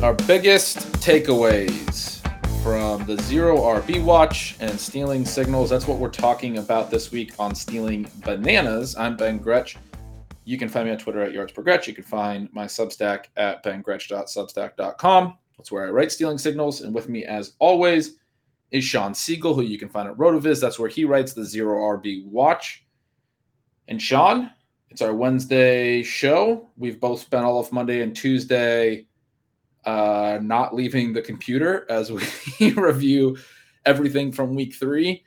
Our biggest takeaways from the Zero RB Watch and Stealing Signals. That's what we're talking about this week on Stealing Bananas. I'm Ben Gretch. You can find me on Twitter at Yards Per Gretch. You can find my Substack at bengretch.substack.com. That's where I write Stealing Signals. And with me, as always, is Shawn Siegele, who you can find at Rotoviz. That's where he writes the Zero RB Watch. And Shawn, it's our Wednesday show. We've both spent all of Monday and Tuesday uh, not leaving the computer as we review everything from week three.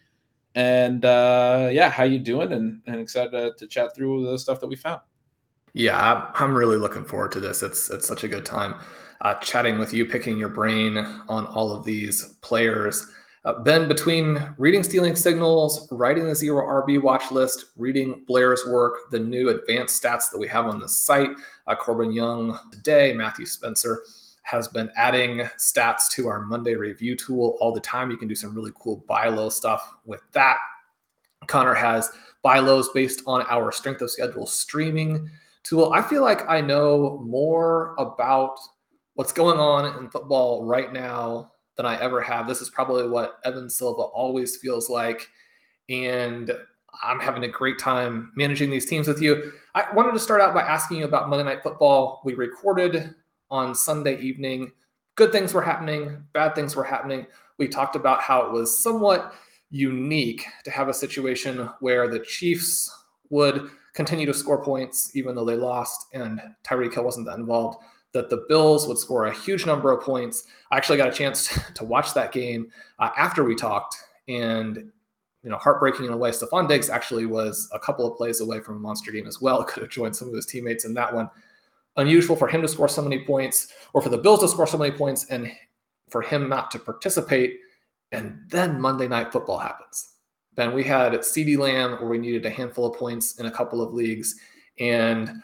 And uh, yeah, how you doing? And, and excited to, to chat through the stuff that we found. Yeah, I'm really looking forward to this. It's it's such a good time uh, chatting with you, picking your brain on all of these players. Uh, ben, between reading Stealing Signals, writing the Zero RB watch list, reading Blair's work, the new advanced stats that we have on the site, uh, Corbin Young today, Matthew Spencer, has been adding stats to our Monday review tool all the time. You can do some really cool buy low stuff with that. Connor has buy lows based on our strength of schedule streaming tool. I feel like I know more about what's going on in football right now than I ever have. This is probably what Evan Silva always feels like. And I'm having a great time managing these teams with you. I wanted to start out by asking you about Monday Night Football. We recorded on Sunday evening. Good things were happening, bad things were happening. We talked about how it was somewhat unique to have a situation where the Chiefs would continue to score points even though they lost and Tyreek Hill wasn't that involved. That the Bills would score a huge number of points. I actually got a chance to watch that game uh, after we talked, and you know, heartbreaking in a way. Stefon Diggs actually was a couple of plays away from a monster game as well. Could have joined some of his teammates in that one unusual for him to score so many points or for the Bills to score so many points and for him not to participate. And then Monday Night Football happens. Then we had CeeDee Lamb where we needed a handful of points in a couple of leagues. And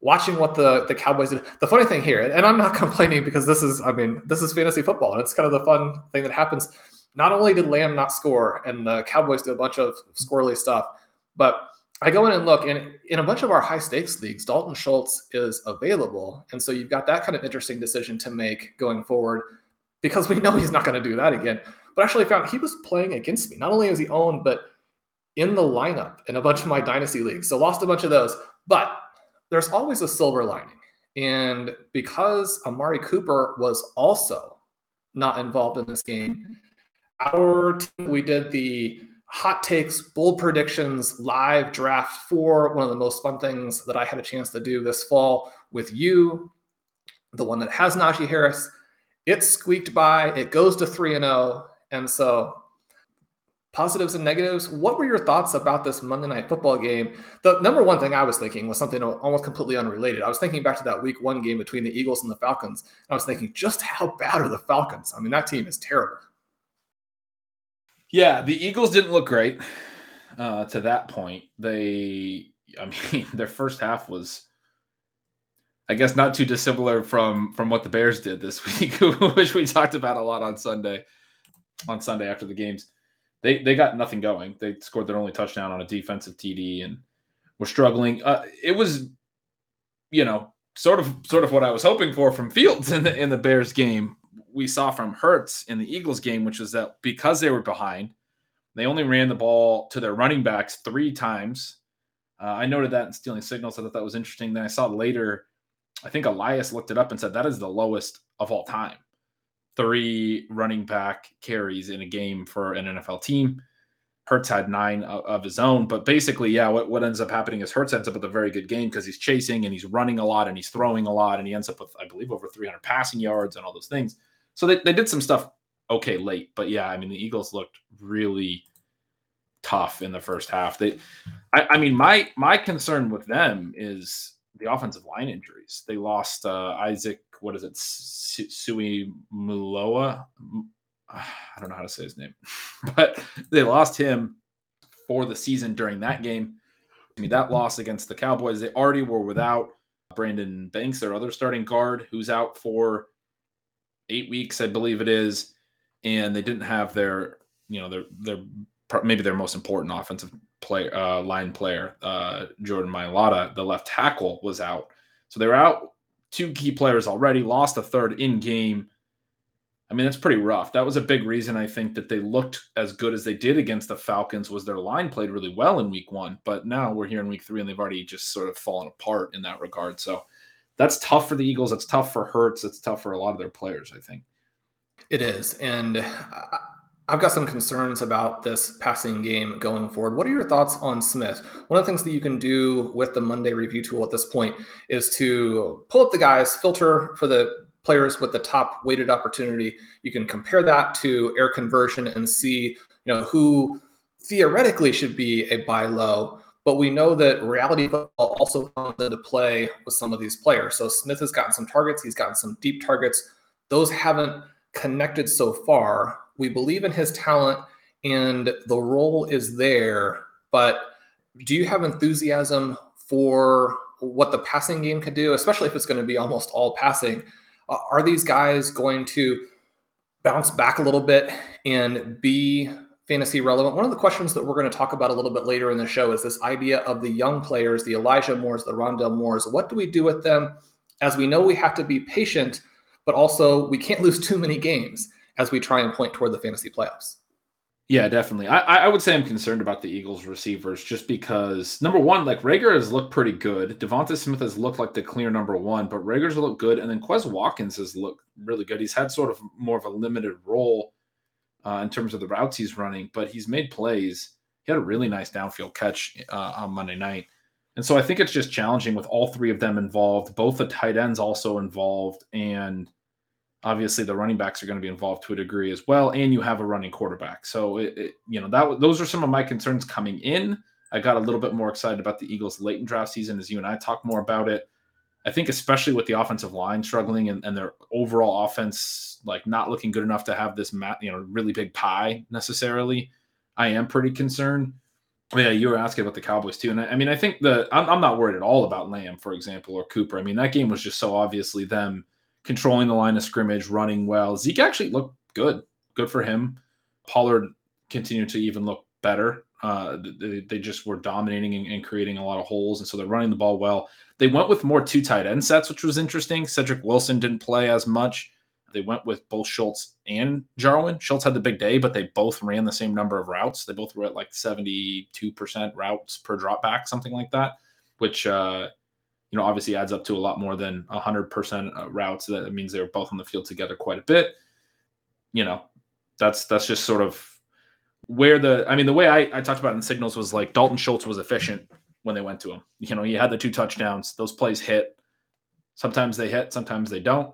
watching what the, the Cowboys did, the funny thing here, and I'm not complaining because this is, I mean, this is fantasy football and it's kind of the fun thing that happens. Not only did Lamb not score and the Cowboys did a bunch of squirrely stuff, but I go in and look, and in a bunch of our high stakes leagues, Dalton Schultz is available. And so you've got that kind of interesting decision to make going forward because we know he's not going to do that again. But actually, found he was playing against me. Not only was he owned, but in the lineup in a bunch of my dynasty leagues. So lost a bunch of those. But there's always a silver lining. And because Amari Cooper was also not involved in this game, our team, we did the hot takes, bold predictions, live draft for one of the most fun things that I had a chance to do this fall with you, the one that has Najee Harris. It squeaked by, it goes to 3 and 0. And so, positives and negatives. What were your thoughts about this Monday night football game? The number one thing I was thinking was something almost completely unrelated. I was thinking back to that week one game between the Eagles and the Falcons. And I was thinking, just how bad are the Falcons? I mean, that team is terrible. Yeah, the Eagles didn't look great uh, to that point. They, I mean, their first half was, I guess, not too dissimilar from from what the Bears did this week, which we talked about a lot on Sunday. On Sunday after the games, they they got nothing going. They scored their only touchdown on a defensive TD and were struggling. Uh, it was, you know, sort of sort of what I was hoping for from Fields in the in the Bears game we saw from Hurts in the Eagles game, which was that because they were behind, They only ran the ball to their running backs three times. Uh, I noted that in stealing signals. I thought that was interesting. Then I saw later, I think Elias looked it up and said that is the lowest of all time. Three running back carries in a game for an NFL team. Hurts had nine of his own, but basically, yeah, what, what ends up happening is Hurts ends up with a very good game because he's chasing and he's running a lot and he's throwing a lot and he ends up with, I believe, over 300 passing yards and all those things. So they, they did some stuff okay late, but yeah, I mean, the Eagles looked really tough in the first half. They, I, I mean, my my concern with them is the offensive line injuries. They lost uh, Isaac, what is it, Sui Muloa? I don't know how to say his name, but they lost him for the season during that game. I mean, that loss against the Cowboys, they already were without Brandon Banks, their other starting guard, who's out for eight weeks, I believe it is, and they didn't have their, you know, their their maybe their most important offensive player, uh, line player, uh, Jordan Mailata, the left tackle, was out. So they were out two key players already, lost a third in game. I mean, that's pretty rough. That was a big reason I think that they looked as good as they did against the Falcons was their line played really well in week one. But now we're here in week three and they've already just sort of fallen apart in that regard. So that's tough for the Eagles. It's tough for Hurts. It's tough for a lot of their players, I think. It is. And I've got some concerns about this passing game going forward. What are your thoughts on Smith? One of the things that you can do with the Monday review tool at this point is to pull up the guys, filter for the players with the top weighted opportunity. You can compare that to air conversion and see, you know, who theoretically should be a buy low. But we know that reality football also comes into play with some of these players. So Smith has gotten some targets, he's gotten some deep targets. Those haven't connected so far. We believe in his talent and the role is there. But do you have enthusiasm for what the passing game could do, especially if it's going to be almost all passing? Uh, are these guys going to bounce back a little bit and be fantasy relevant? One of the questions that we're going to talk about a little bit later in the show is this idea of the young players, the Elijah Moores, the Rondale Moores. What do we do with them? As we know, we have to be patient, but also we can't lose too many games as we try and point toward the fantasy playoffs. Yeah, definitely. I, I would say I'm concerned about the Eagles receivers just because number one, like Reagor has looked pretty good. Devonta Smith has looked like the clear number one, but Reagor's looked good, and then Quez Watkins has looked really good. He's had sort of more of a limited role uh, in terms of the routes he's running, but he's made plays. He had a really nice downfield catch uh, on Monday night. And so I think it's just challenging with all three of them involved, both the tight ends also involved, and obviously the running backs are going to be involved to a degree as well and you have a running quarterback so it, it, you know that those are some of my concerns coming in i got a little bit more excited about the eagles late in draft season as you and i talk more about it i think especially with the offensive line struggling and, and their overall offense like not looking good enough to have this mat, you know really big pie necessarily i am pretty concerned oh, yeah, you were asking about the Cowboys too, and I, I mean, I think the I'm, I'm not worried at all about Lamb, for example, or Cooper. I mean, that game was just so obviously them controlling the line of scrimmage, running well. Zeke actually looked good. Good for him. Pollard continued to even look better. Uh, they, they, just were dominating and, and, creating a lot of holes, and so they're running the ball well. They went with more two tight end sets, which was interesting. Cedric Wilson didn't play as much. They went with both Schultz and Jarwin. Schultz had the big day, but they both ran the same number of routes. They both were at like 72% routes per drop back, something like that, which uh, you know, obviously adds up to a lot more than 100% uh, routes. That means they're both on the field together quite a bit. You know, that's that's just sort of where the I mean the way I, I talked about in signals was like Dalton Schultz was efficient when they went to him. You know, he had the two touchdowns. Those plays hit. Sometimes they hit, sometimes they don't.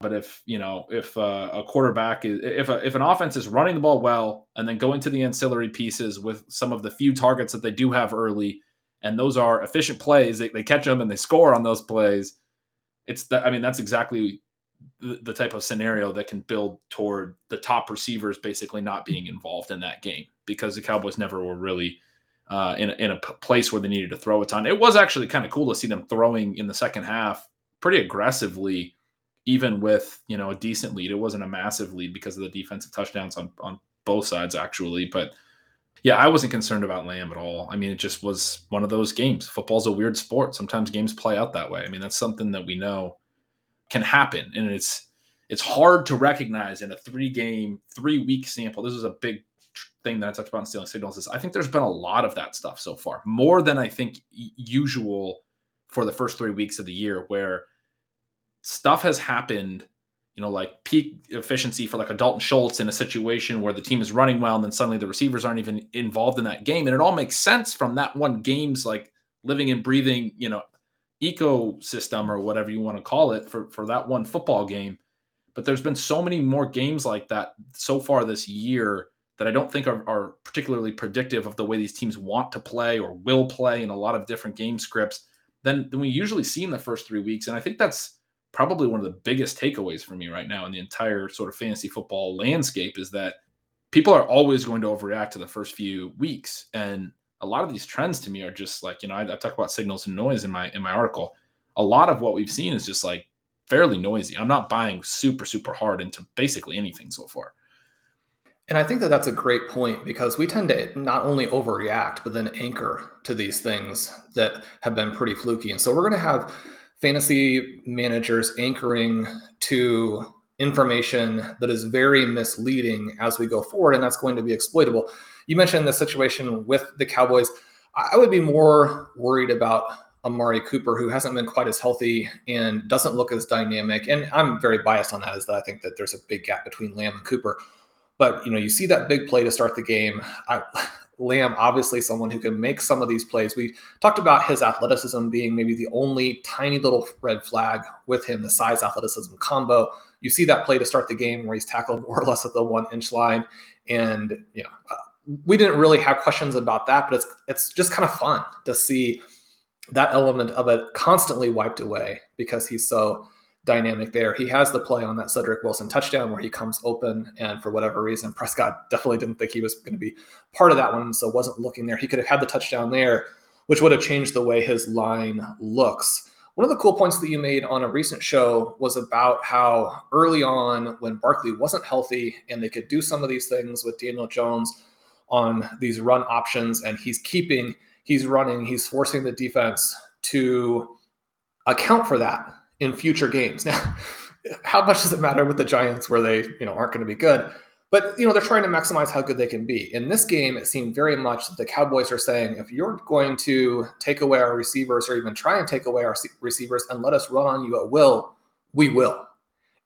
But if you know if uh, a quarterback is if a, if an offense is running the ball well and then going to the ancillary pieces with some of the few targets that they do have early and those are efficient plays. They, they catch them and they score on those plays. It's that I mean that's exactly the, type of scenario that can build toward the top receivers basically not being involved in that game because the Cowboys never were really uh, in a, in a place where they needed to throw a ton. It was actually kind of cool to see them throwing in the second half pretty aggressively, even with you know a decent lead. It wasn't a massive lead because of the defensive touchdowns on on both sides actually, but yeah, I wasn't concerned about Lamb at all. I mean, it just was one of those games. Football's a weird sport. Sometimes games play out that way. I mean, that's something that we know can happen, and it's it's hard to recognize in a three game, three week sample. This is a big thing that I talked about in stealing signals is I think there's been a lot of that stuff so far, more than I think usual for the first three weeks of the year, where stuff has happened you know, like peak efficiency for like a Dalton Schultz in a situation where the team is running well and then suddenly the receivers aren't even involved in that game. And it all makes sense from that one game's like living and breathing, you know, ecosystem or whatever you want to call it for, for that one football game. But there's been so many more games like that so far this year that I don't think are, are particularly predictive of the way these teams want to play or will play in a lot of different game scripts than, than we usually see in the first three weeks. And I think that's probably one of the biggest takeaways for me right now in the entire sort of fantasy football landscape is that people are always going to overreact to the first few weeks and a lot of these trends to me are just like you know I, I, talk about signals and noise in my in my article. A lot of what we've seen is just like fairly noisy. I'm not buying super super hard into basically anything so far. And i think that that's a great point because we tend to not only overreact but then anchor to these things that have been pretty fluky. And so we're going to have fantasy managers anchoring to information that is very misleading as we go forward, and that's going to be exploitable. You mentioned the situation with the Cowboys. I would be more worried about Amari Cooper, who hasn't been quite as healthy and doesn't look as dynamic. And I'm very biased on that, is that I think that there's a big gap between Lamb and Cooper. But you know, you see that big play to start the game. I, Lamb, obviously someone who can make some of these plays. We talked about his athleticism being maybe the only tiny little red flag with him, the size athleticism combo. You see that play to start the game where he's tackled more or less at the one inch line. And, you know, we didn't really have questions about that, but it's it's just kind of fun to see that element of it constantly wiped away because he's so dynamic there. He has the play on that Cedric Wilson touchdown where he comes open, and for whatever reason, Prescott definitely didn't think he was going to be part of that one, so wasn't looking there. He could have had the touchdown there, which would have changed the way his line looks. One of the cool points that you made on a recent show was about how early on, when Barkley wasn't healthy and they could do some of these things with Daniel Jones on these run options, and he's keeping, he's running, he's forcing the defense to account for that in future games. Now, how much does it matter with the Giants where they, you know, aren't going to be good? But you know, they're trying to maximize how good they can be. In this game, it seemed very much that the Cowboys are saying, if you're going to take away our receivers or even try and take away our receivers and let us run on you at will, we will.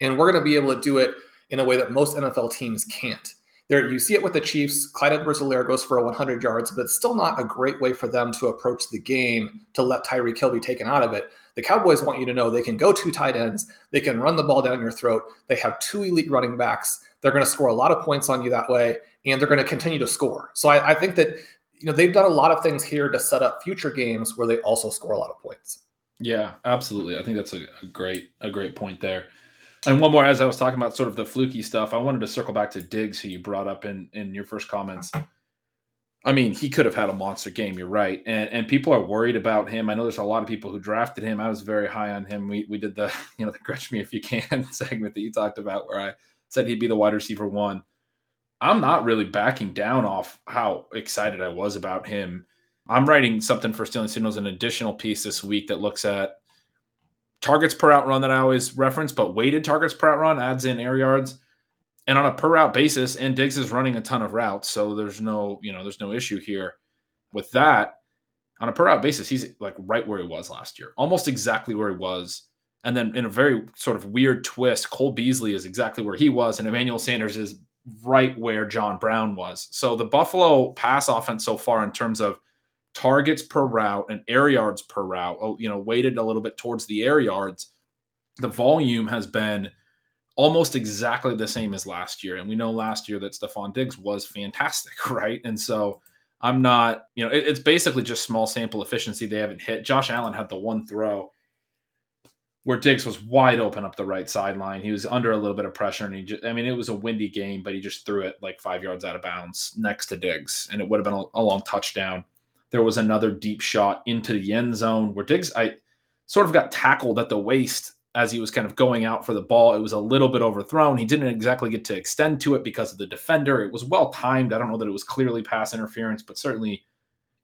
And we're going to be able to do it in a way that most NFL teams can't. There, you see it with the Chiefs. Clyde Edwards-Helaire goes for a 100 yards, but it's still not a great way for them to approach the game to let Tyreek Hill be taken out of it. The Cowboys want you to know they can go two tight ends, they can run the ball down your throat. They have two elite running backs. They're going to score a lot of points on you that way, and they're going to continue to score. So I, I think that you know they've done a lot of things here to set up future games where they also score a lot of points. Yeah, absolutely. I think that's a, a great a great point there. And one more, as I was talking about sort of the fluky stuff, I wanted to circle back to Diggs, who you brought up in in your first comments. I mean, he could have had a monster game. You're right, and and people are worried about him. I know there's a lot of people who drafted him. I was very high on him. We we did the you know the Gretch me if you can segment that you talked about where I said he'd be the wide receiver one. I'm not really backing down off how excited I was about him. I'm writing something for Stealing Signals, an additional piece this week that looks at targets per route run that I always reference, but weighted targets per route run adds in air yards and on a per route basis, and Diggs is running a ton of routes, so there's no, you know, there's no issue here with that. On a per route basis, he's like right where he was last year, almost exactly where he was. And then in a very sort of weird twist, Cole Beasley is exactly where he was, and Emmanuel Sanders is right where John Brown was. So the Buffalo pass offense so far in terms of targets per route and air yards per route, oh, you know, weighted a little bit towards the air yards, the volume has been almost exactly the same as last year. And we know last year that Stefon Diggs was fantastic, right? And so I'm not, you know, it, it's basically just small sample efficiency they haven't hit. Josh Allen had the one throw where Diggs was wide open up the right sideline. He was under a little bit of pressure, and he just, I mean, it was a windy game, but he just threw it like five yards out of bounds next to Diggs, and it would have been a, a long touchdown. There was another deep shot into the end zone where Diggs, I sort of got tackled at the waist as he was kind of going out for the ball. It was a little bit overthrown. He didn't exactly get to extend to it because of the defender. It was well timed. I don't know that it was clearly pass interference, but certainly,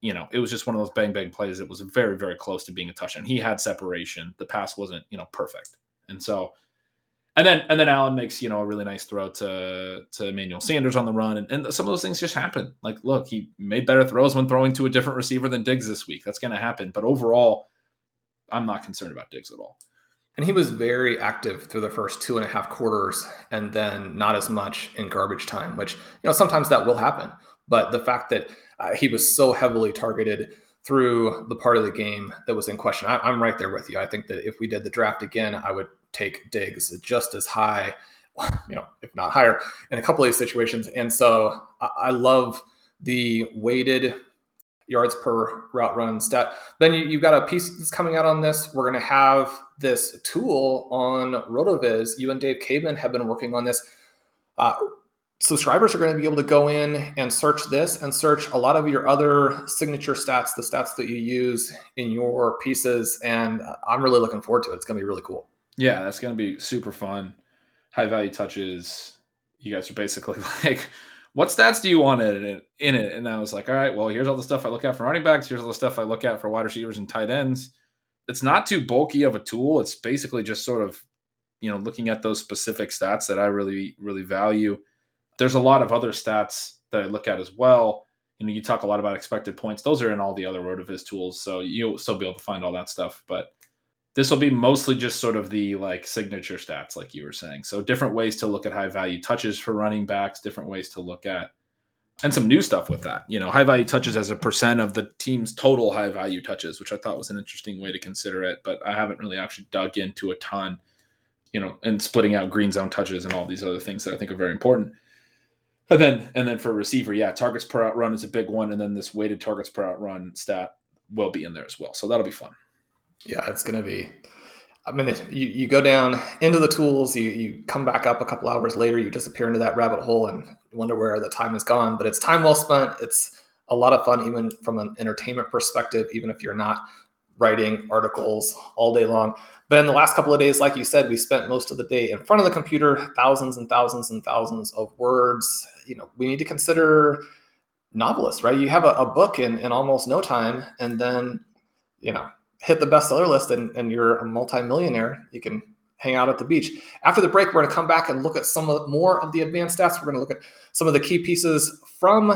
you know, it was just one of those bang bang plays. It was very, very close to being a touchdown. He had separation. The pass wasn't, you know, perfect. And so and then and then Allen makes you know a really nice throw to to Emmanuel Sanders on the run, and, and some of those things just happen. Like, look, he made better throws when throwing to a different receiver than Diggs this week. That's going to happen. But overall, I'm not concerned about Diggs at all. And he was very active through the first two and a half quarters, and then not as much in garbage time. Which you know sometimes that will happen. But the fact that uh, he was so heavily targeted through the part of the game that was in question. I, am right there with you. I think that if we did the draft again, I would take Diggs just as high, you know, if not higher, in a couple of these situations. And so I, love the weighted yards per route run stat. Then you, have got a piece that's coming out on this. We're going to have this tool on RotoViz. You and Dave Caban have been working on this. Uh, subscribers are going to be able to go in and search this and search a lot of your other signature stats, the stats that you use in your pieces. And I'm really looking forward to it. It's going to be really cool. Yeah, that's going to be super fun. High value touches. You guys are basically like, what stats do you want in it? In it? And I was like, all right, well, here's all the stuff I look at for running backs. Here's all the stuff I look at for wide receivers and tight ends. It's not too bulky of a tool. It's basically just sort of, you know, looking at those specific stats that I really, really value there's a lot of other stats that I look at as well. You know, you talk a lot about expected points; those are in all the other RotoViz tools, so you'll still be able to find all that stuff. But this will be mostly just sort of the like signature stats, like you were saying. So different ways to look at high value touches for running backs, different ways to look at, and some new stuff with that. You know, high value touches as a percent of the team's total high value touches, which I thought was an interesting way to consider it. But I haven't really actually dug into a ton. You know, and splitting out green zone touches and all these other things that I think are very important. And then and then for receiver, yeah, targets per route run is a big one, and then this weighted targets per route run stat will be in there as well. So that'll be fun. Yeah, it's gonna be. I mean, you, you go down into the tools, you you come back up a couple hours later, you disappear into that rabbit hole and wonder where the time is gone. But it's time well spent. It's a lot of fun, even from an entertainment perspective, even if you're not writing articles all day long. But in the last couple of days, like you said, we spent most of the day in front of the computer, thousands and thousands and thousands of words. You know, we need to consider novelists, right? You have a, a book in, in almost no time, and then, you know, hit the bestseller list and, and you're a multimillionaire. You can hang out at the beach. After the break, we're going to come back and look at some of more of the advanced stats. We're going to look at some of the key pieces from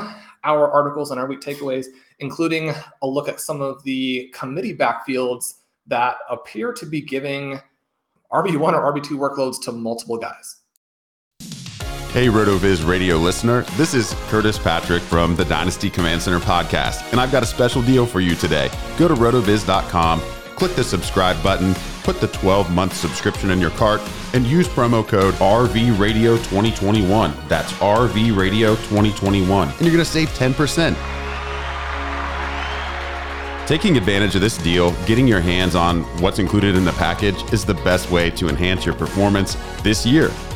our articles and our week takeaways, including a look at some of the committee backfields that appear to be giving RB1 or RB2 workloads to multiple guys. Hey, RotoViz radio listener. This is Curtis Patrick from the Dynasty Command Center podcast, and I've got a special deal for you today. Go to rotoviz.com, click the subscribe button, put the 12 month subscription in your cart, and use promo code RVRadio2021. That's RVRadio2021, and you're going to save 10%. Taking advantage of this deal, getting your hands on what's included in the package is the best way to enhance your performance this year.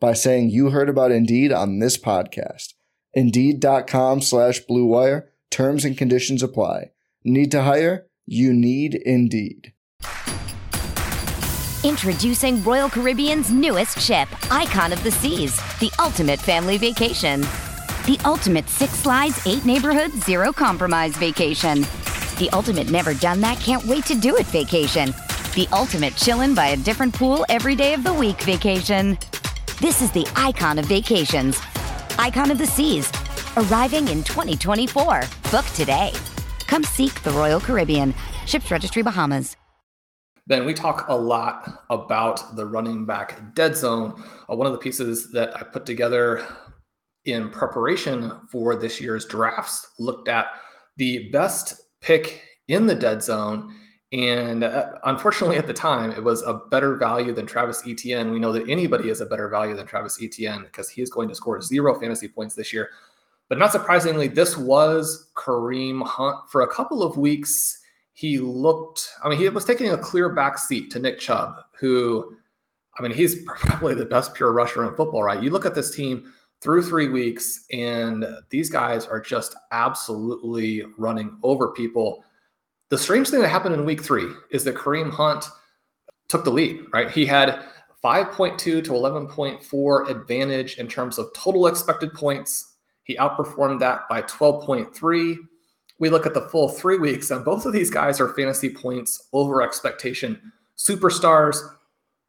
by saying you heard about Indeed on this podcast. Indeed.com slash BlueWire. Terms and conditions apply. Need to hire? You need Indeed. Introducing Royal Caribbean's newest ship, Icon of the Seas, the ultimate family vacation. The ultimate six slides, eight neighborhoods, zero compromise vacation the ultimate never done that, can't wait to do it vacation. The ultimate chillin' by a different pool every day of the week vacation. This is the icon of vacations. Icon of the Seas. Arriving in 2024. Book today. Come seek the Royal Caribbean. Ships Registry Bahamas. Ben, we talk a lot about the running back dead zone. Uh, one of the pieces that I put together in preparation for this year's drafts, looked at the best pick in the dead zone. And uh, unfortunately, at the time, it was a better value than Travis Etienne. We know that anybody is a better value than Travis Etienne because he is going to score zero fantasy points this year. But not surprisingly, this was Kareem Hunt for a couple of weeks. He looked, I mean, he was taking a clear back seat to Nick Chubb, who, I mean, he's probably the best pure rusher in football, right? You look at this team through three weeks, and these guys are just absolutely running over people. The strange thing that happened in week three is that Kareem Hunt took the lead, right? He had 5.2 to 11.4 advantage in terms of total expected points he outperformed that by 12.3. We look at the full three weeks, and both of these guys are fantasy points over expectation. Superstars,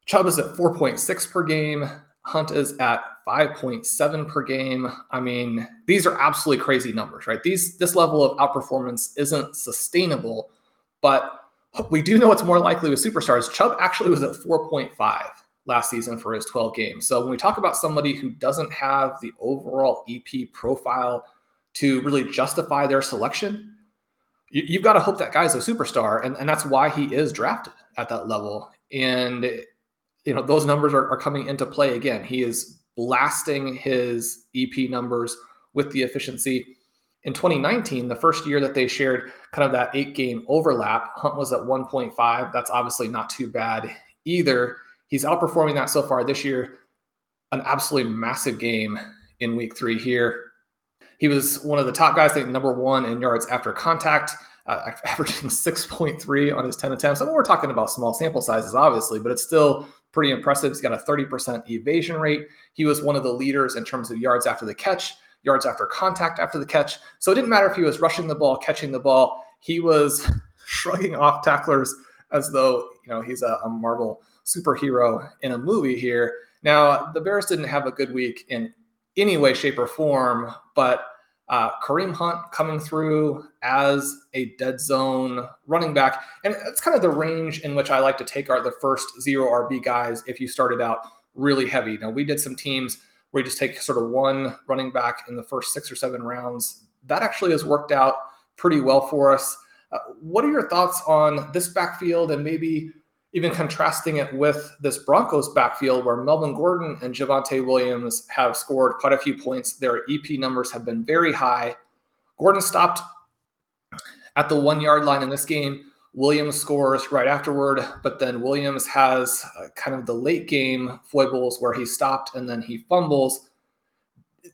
Chubb is at 4.6 per game. Hunt is at 5.7 per game. I mean, these are absolutely crazy numbers, right? These this level of outperformance isn't sustainable, but we do know it's more likely with superstars. Chubb actually was at 4.5 last season for his 12 games. So when we talk about somebody who doesn't have the overall EP profile to really justify their selection, you, have got to hope that guy's a superstar. And, and that's why he is drafted at that level. And, you know, those numbers are, are coming into play again. He is blasting his EP numbers with the efficiency. In 2019, the first year that they shared kind of that eight game overlap, Hunt was at 1.5. That's obviously not too bad either. He's outperforming that so far this year. An absolutely massive game in week three here. He was one of the top guys, I think number one in yards after contact, uh, averaging 6.3 on his 10 attempts. I mean, we're talking about small sample sizes, obviously, but it's still pretty impressive. He's got a 30% evasion rate. He was one of the leaders in terms of yards after the catch, yards after contact after the catch. So it didn't matter if he was rushing the ball, catching the ball. He was shrugging off tacklers as though you know he's a, a Marvel superhero in a movie here. Now, the Bears didn't have a good week in any way, shape, or form, but uh, Kareem Hunt coming through as a dead zone running back. And that's kind of the range in which I like to take our the first zero RB guys if you started out really heavy. Now, we did some teams where you just take sort of one running back in the first six or seven rounds. That actually has worked out pretty well for us. Uh, what are your thoughts on this backfield and maybe even contrasting it with this Broncos backfield where Melvin Gordon and Javonte Williams have scored quite a few points. Their EP numbers have been very high. Gordon stopped at the one yard line in this game. Williams scores right afterward, but then Williams has uh, kind of the late game foibles where he stopped and then he fumbles.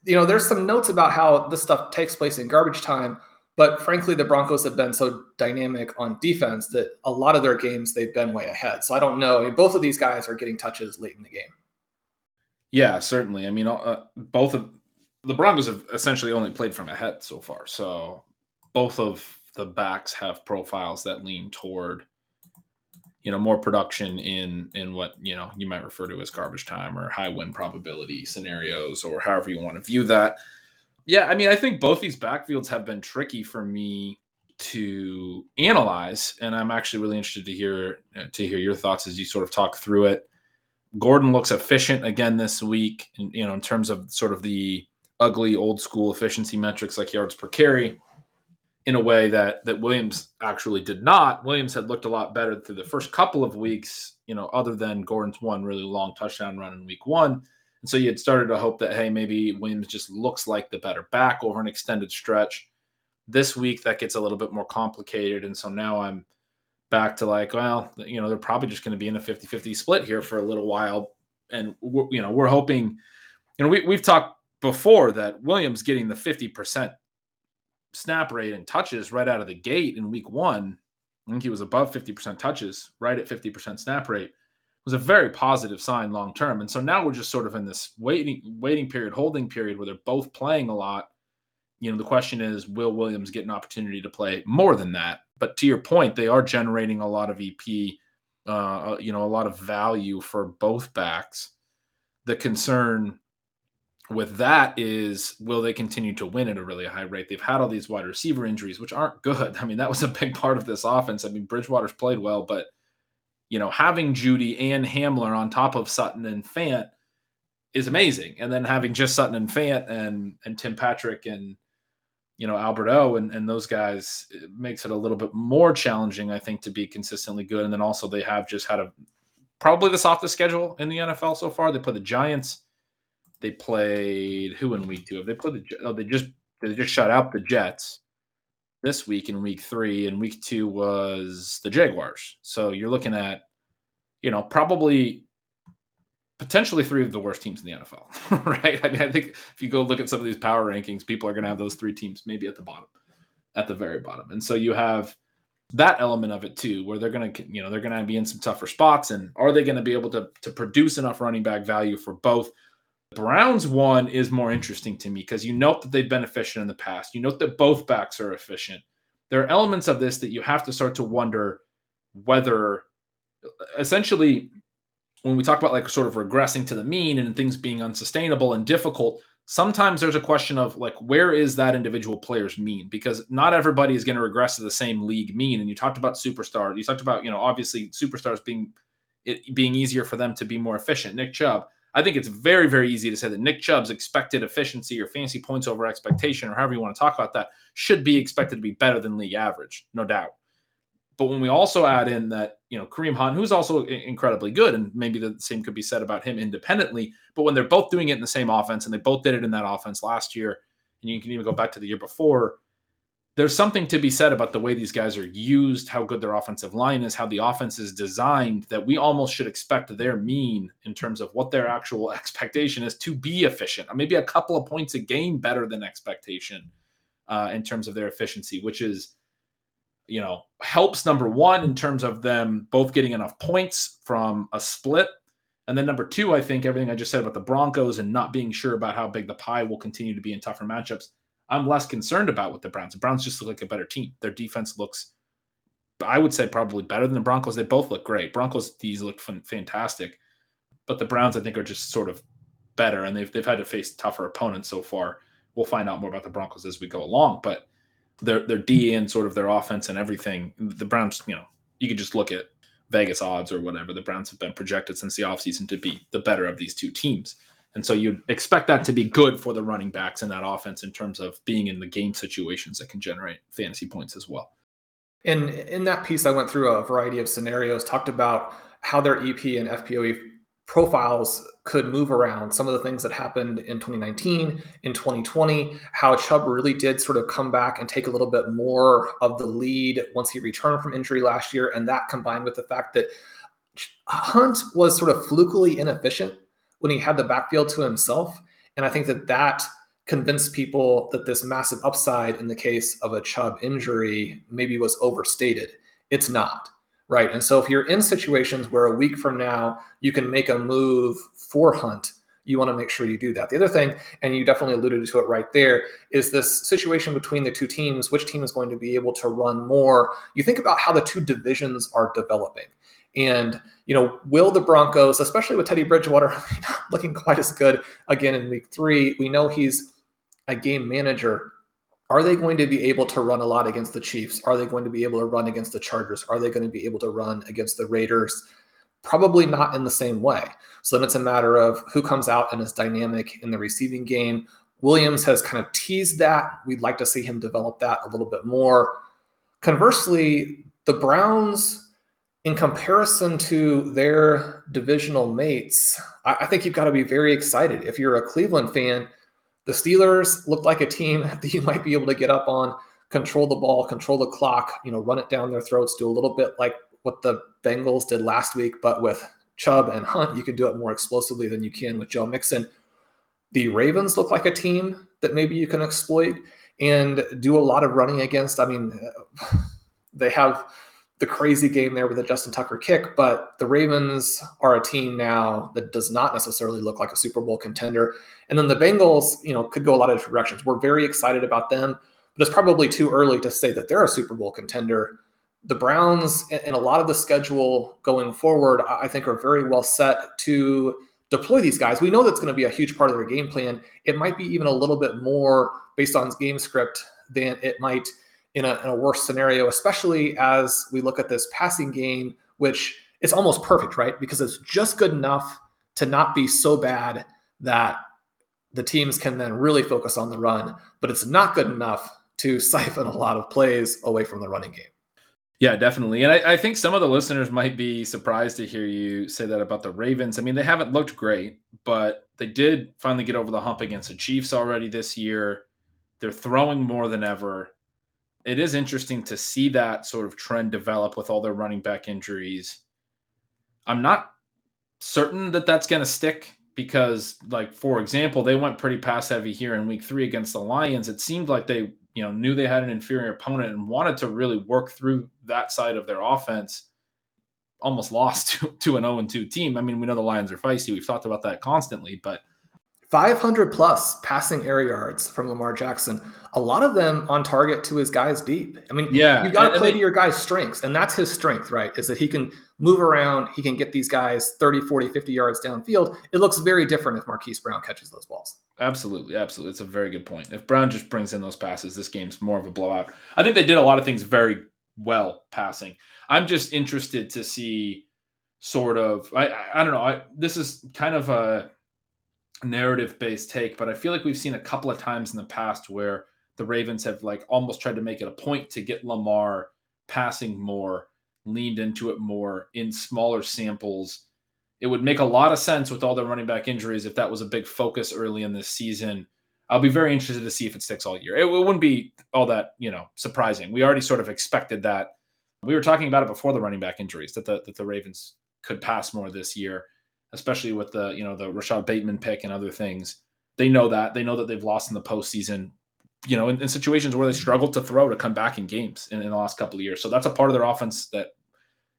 You know, there's some notes about how this stuff takes place in garbage time. But frankly, the Broncos have been so dynamic on defense that a lot of their games they've been way ahead. So I don't know. I mean, both of these guys are getting touches late in the game. Yeah, certainly. I mean, uh, both of the Broncos have essentially only played from ahead so far. So both of the backs have profiles that lean toward you know more production in in what you know you might refer to as garbage time or high win probability scenarios or however you want to view that yeah, I mean, I think both these backfields have been tricky for me to analyze, and I'm actually really interested to hear uh, to hear your thoughts as you sort of talk through it. Gordon looks efficient again this week, you know, in terms of sort of the ugly old school efficiency metrics like yards per carry, in a way that that Williams actually did not. Williams had looked a lot better through the first couple of weeks, you know, other than Gordon's one really long touchdown run in week one. And so you had started to hope that, hey, maybe Williams just looks like the better back over an extended stretch. This week, that gets a little bit more complicated. And so now I'm back to like, well, you know, they're probably just going to be in a 50 50 split here for a little while. And, you know, we're hoping, you know, we, we've talked before that Williams getting the 50% snap rate and touches right out of the gate in week one. I think he was above 50% touches, right at 50% snap rate was a very positive sign long term. And so now we're just sort of in this waiting waiting period, holding period where they're both playing a lot. You know, the question is, will Williams get an opportunity to play more than that? But to your point, they are generating a lot of EP, uh, you know, a lot of value for both backs. The concern with that is, will they continue to win at a really high rate? They've had all these wide receiver injuries, which aren't good. I mean, that was a big part of this offense. I mean, Bridgewater's played well, but you know, having Jeudy and Hamler on top of Sutton and Fant is amazing. And then having just Sutton and Fant and and Tim Patrick and you know Albert O and, and those guys makes it a little bit more challenging, I think, to be consistently good. And then also they have just had a probably the softest schedule in the NFL so far. They play the Giants. They played who in week two? Have they played the? Oh, they just they just shut out the Jets this week in week three, and week two was the Jaguars. So you're looking at, you know, probably potentially three of the worst teams in the NFL, right? I mean, I think if you go look at some of these power rankings, people are going to have those three teams maybe at the bottom, at the very bottom. And so you have that element of it too, where they're going to, you know, they're going to be in some tougher spots. And are they going to be able to, to produce enough running back value for both? Browns one is more interesting to me because you note that they've been efficient in the past. You note that both backs are efficient. There are elements of this that you have to start to wonder whether essentially when we talk about like sort of regressing to the mean and things being unsustainable and difficult, sometimes there's a question of like where is that individual player's mean because not everybody is going to regress to the same league mean and you talked about superstars you talked about you know obviously superstars being it being easier for them to be more efficient nick chubb i think it's very very easy to say that nick chubb's expected efficiency or fantasy points over expectation or however you want to talk about that should be expected to be better than league average no doubt. But when we also add in that, you know, Kareem Hunt, who's also incredibly good, and maybe the same could be said about him independently, but when they're both doing it in the same offense and they both did it in that offense last year, and you can even go back to the year before, there's something to be said about the way these guys are used, how good their offensive line is, how the offense is designed, that we almost should expect their mean in terms of what their actual expectation is to be efficient, maybe a couple of points a game better than expectation uh, in terms of their efficiency, which is you know, helps number one in terms of them both getting enough points from a split. And then number two, I think everything I just said about the Broncos and not being sure about how big the pie will continue to be in tougher matchups, I'm less concerned about with the Browns. The Browns just look like a better team. Their defense looks, I would say, probably better than the Broncos. They both look great. Broncos these look fantastic, but the Browns I think are just sort of better, and they've they've had to face tougher opponents so far. We'll find out more about the Broncos as we go along, but their their D and sort of their offense and everything. The Browns, you know, you could just look at Vegas odds or whatever. The Browns have been projected since the offseason to be the better of these two teams. And so you'd expect that to be good for the running backs in that offense in terms of being in the game situations that can generate fantasy points as well. And in that piece, I went through a variety of scenarios, talked about how their EP and FPOE profiles could move around some of the things that happened in 2019 in 2020 how chubb really did sort of come back and take a little bit more of the lead once he returned from injury last year and that combined with the fact that hunt was sort of flukily inefficient when he had the backfield to himself and i think that that convinced people that this massive upside in the case of a chubb injury maybe was overstated it's not right? And so if you're in situations where a week from now you can make a move for Hunt, you want to make sure you do that. The other thing, and you definitely alluded to it right there, is this situation between the two teams. Which team is going to be able to run more? You think about how the two divisions are developing. And, you know, will the Broncos, especially with Teddy Bridgewater, not looking quite as good again in week three, we know he's a game manager are they going to be able to run a lot against the Chiefs? Are they going to be able to run against the Chargers? Are they going to be able to run against the Raiders? Probably not in the same way. So then it's a matter of who comes out and is dynamic in the receiving game. Williams has kind of teased that. We'd like to see him develop that a little bit more. Conversely, the Browns, in comparison to their divisional mates, I, I think you've got to be very excited. If you're a Cleveland fan, the Steelers looked like a team that you might be able to get up on, control the ball, control the clock, you know, run it down their throats, do a little bit like what the Bengals did last week, but with Chubb and Hunt, you can do it more explosively than you can with Joe Mixon. The Ravens look like a team that maybe you can exploit and do a lot of running against. I mean, they have the crazy game there with the Justin Tucker kick, but the Ravens are a team now that does not necessarily look like a Super Bowl contender. And then the Bengals, you know, could go a lot of different directions. We're very excited about them, but it's probably too early to say that they're a Super Bowl contender. The Browns and a lot of the schedule going forward, I think, are very well set to deploy these guys. We know that's going to be a huge part of their game plan. It might be even a little bit more based on game script than it might in a, in a worse scenario, especially as we look at this passing game, which is almost perfect, right? Because it's just good enough to not be so bad that the teams can then really focus on the run, but it's not good enough to siphon a lot of plays away from the running game. Yeah, definitely. And I, I, think some of the listeners might be surprised to hear you say that about the Ravens. I mean, they haven't looked great, but they did finally get over the hump against the Chiefs already this year. They're throwing more than ever. It is interesting to see that sort of trend develop with all their running back injuries. I'm not certain that that's going to stick because, like, for example, they went pretty pass heavy here in week three against the Lions. It seemed like they you know knew they had an inferior opponent and wanted to really work through that side of their offense almost lost to, to an 0 2 team. I mean, we know the Lions are feisty. We've talked about that constantly, but 500 plus passing air yards from Lamar Jackson. A lot of them on target to his guys deep. I mean, yeah, you got to play they, to your guy's strengths, and that's his strength, right? Is that he can move around, he can get these guys 30, 40, 50 yards downfield. It looks very different if Marquise Brown catches those balls. Absolutely, absolutely. It's a very good point. If Brown just brings in those passes, this game's more of a blowout. I think they did a lot of things very well passing. I'm just interested to see sort of I I, I don't know. I, this is kind of a narrative based take, but I feel like we've seen a couple of times in the past where the Ravens have like almost tried to make it a point to get Lamar passing more, leaned into it more in smaller samples. It would make a lot of sense with all the running back injuries if that was a big focus early in this season. I'll be very interested to see if it sticks all year. It, it wouldn't be all that, you know, surprising. We already sort of expected that. We were talking about it before the running back injuries that the that the Ravens could pass more this year especially with the you know the Rashod Bateman pick and other things. They know that they know that they've lost in the postseason. You know, in, in situations where they struggled to throw to come back in games in, in, the last couple of years. So that's a part of their offense that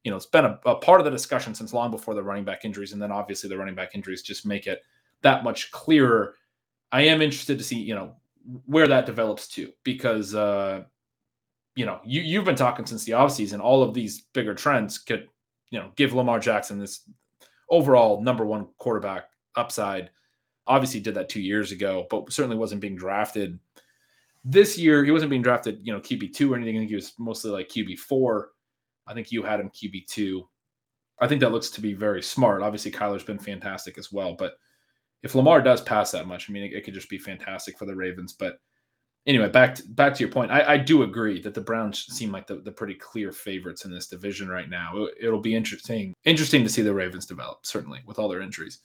you know it's been a, a part of the discussion since long before the running back injuries, and then obviously the running back injuries just make it that much clearer. I am interested to see you know where that develops to because uh, you know you you've been talking since the offseason all of these bigger trends could you know give Lamar Jackson this overall number one quarterback upside. Obviously, did that two years ago, but certainly wasn't being drafted this year. He wasn't being drafted, you know, QB two or anything. I think he was mostly like QB four. I think you had him QB two. I think that looks to be very smart. Obviously, Kyler's been fantastic as well, but if Lamar does pass that much, I mean, it, it could just be fantastic for the Ravens. But anyway, back to, back to your point, I, I do agree that the Browns seem like the, the pretty clear favorites in this division right now. It, will be interesting interesting to see the Ravens develop, certainly with all their injuries.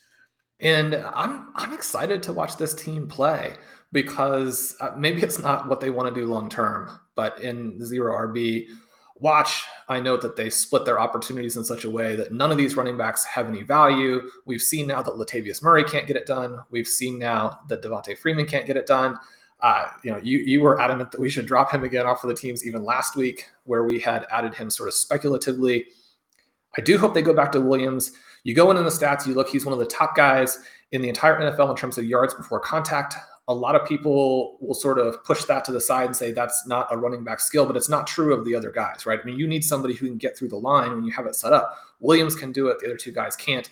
And I'm I'm excited to watch this team play because uh, maybe it's not what they want to do long term, but in zero RB watch, I note that they split their opportunities in such a way that none of these running backs have any value. We've seen now that Latavius Murray can't get it done. We've seen now that Devonta Freeman can't get it done. Uh, you know, you you were adamant that we should drop him again off of the teams even last week, where we had added him sort of speculatively. I do hope they go back to Williams. You go in in the stats, you look, he's one of the top guys in the entire NFL in terms of yards before contact. A lot of people will sort of push that to the side and say that's not a running back skill, but it's not true of the other guys, right? I mean, you need somebody who can get through the line when you have it set up. Williams can do it, the other two guys can't.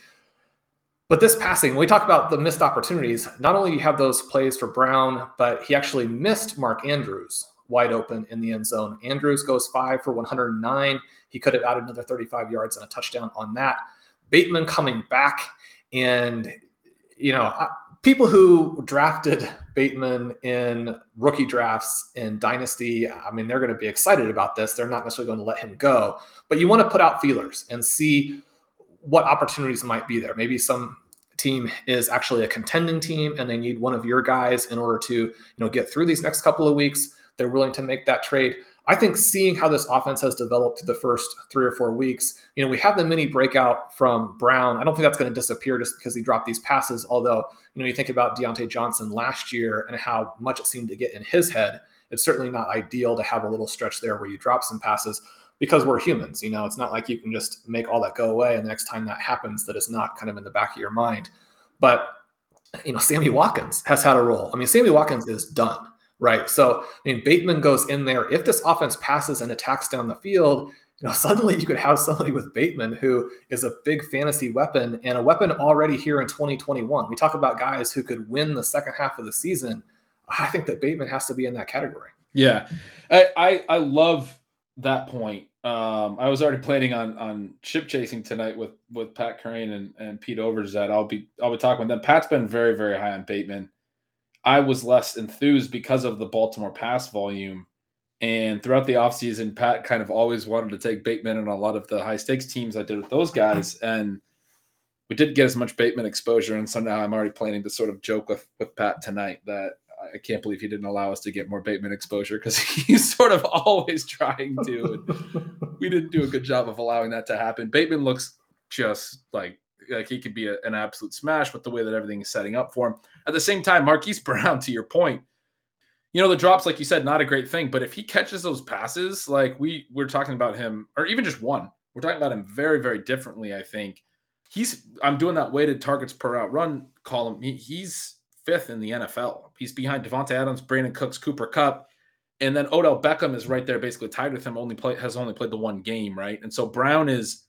But this passing, when we talk about the missed opportunities, not only you have those plays for Brown, but he actually missed Mark Andrews wide open in the end zone. Andrews goes five for 109. He could have added another 35 yards and a touchdown on that. Bateman coming back, and you know, people who drafted Bateman in rookie drafts in Dynasty, I mean, they're going to be excited about this. They're not necessarily going to let him go, but you want to put out feelers and see what opportunities might be there. Maybe some team is actually a contending team and they need one of your guys in order to, you know, get through these next couple of weeks. They're willing to make that trade. I think seeing how this offense has developed the first three or four weeks, you know, we have the mini breakout from Brown. I don't think that's going to disappear just because he dropped these passes. Although, you know, you think about Diontae Johnson last year and how much it seemed to get in his head. It's certainly not ideal to have a little stretch there where you drop some passes because we're humans. You know, it's not like you can just make all that go away and the next time that happens, that is not kind of in the back of your mind. But you know, Sammy Watkins has had a role. I mean, Sammy Watkins is done, right? So I mean, Bateman goes in there. If this offense passes and attacks down the field, you know, suddenly you could have somebody with Bateman who is a big fantasy weapon and a weapon already here in 2021. We talk about guys who could win the second half of the season. I think that Bateman has to be in that category. Yeah, I I, I love that point Um, I was already planning on on ship chasing tonight with with Pat Kerrane and, and Pete Overzet. I'll be I'll be talking with them. Pat's been very very high on Bateman. I was less enthused because of the Baltimore pass volume. And throughout the offseason, Pat kind of always wanted to take Bateman on a lot of the high stakes teams I did with those guys. And we didn't get as much Bateman exposure. And so now I'm already planning to sort of joke with, with Pat tonight that I can't believe he didn't allow us to get more Bateman exposure because he's sort of always trying to. we didn't do a good job of allowing that to happen. Bateman looks just like like he could be a, an absolute smash with the way that everything is setting up for him. At the same time, Marquise Brown, to your point, you know the drops, like you said, not a great thing. But if he catches those passes, like we we're talking about him, or even just one, we're talking about him very very differently. I think he's. I'm doing that weighted targets per route run column. He, he's fifth in the NFL. He's behind Davante Adams, Brandin Cooks, Cooper Kupp, and then Odell Beckham is right there, basically tied with him. Only play has only played the one game, right? And so Brown is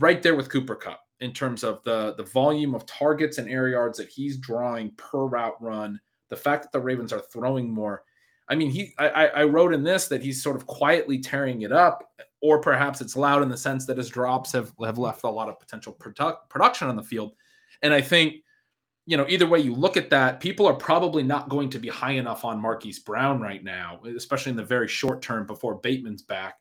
right there with Cooper Kupp in terms of the the volume of targets and air yards that he's drawing per route run. The fact that the Ravens are throwing more. I mean, he I, I wrote in this that he's sort of quietly tearing it up, or perhaps it's loud in the sense that his drops have have left a lot of potential product, production on the field. And I think you know, either way you look at that, people are probably not going to be high enough on Marquise Brown right now, especially in the very short term before Bateman's back.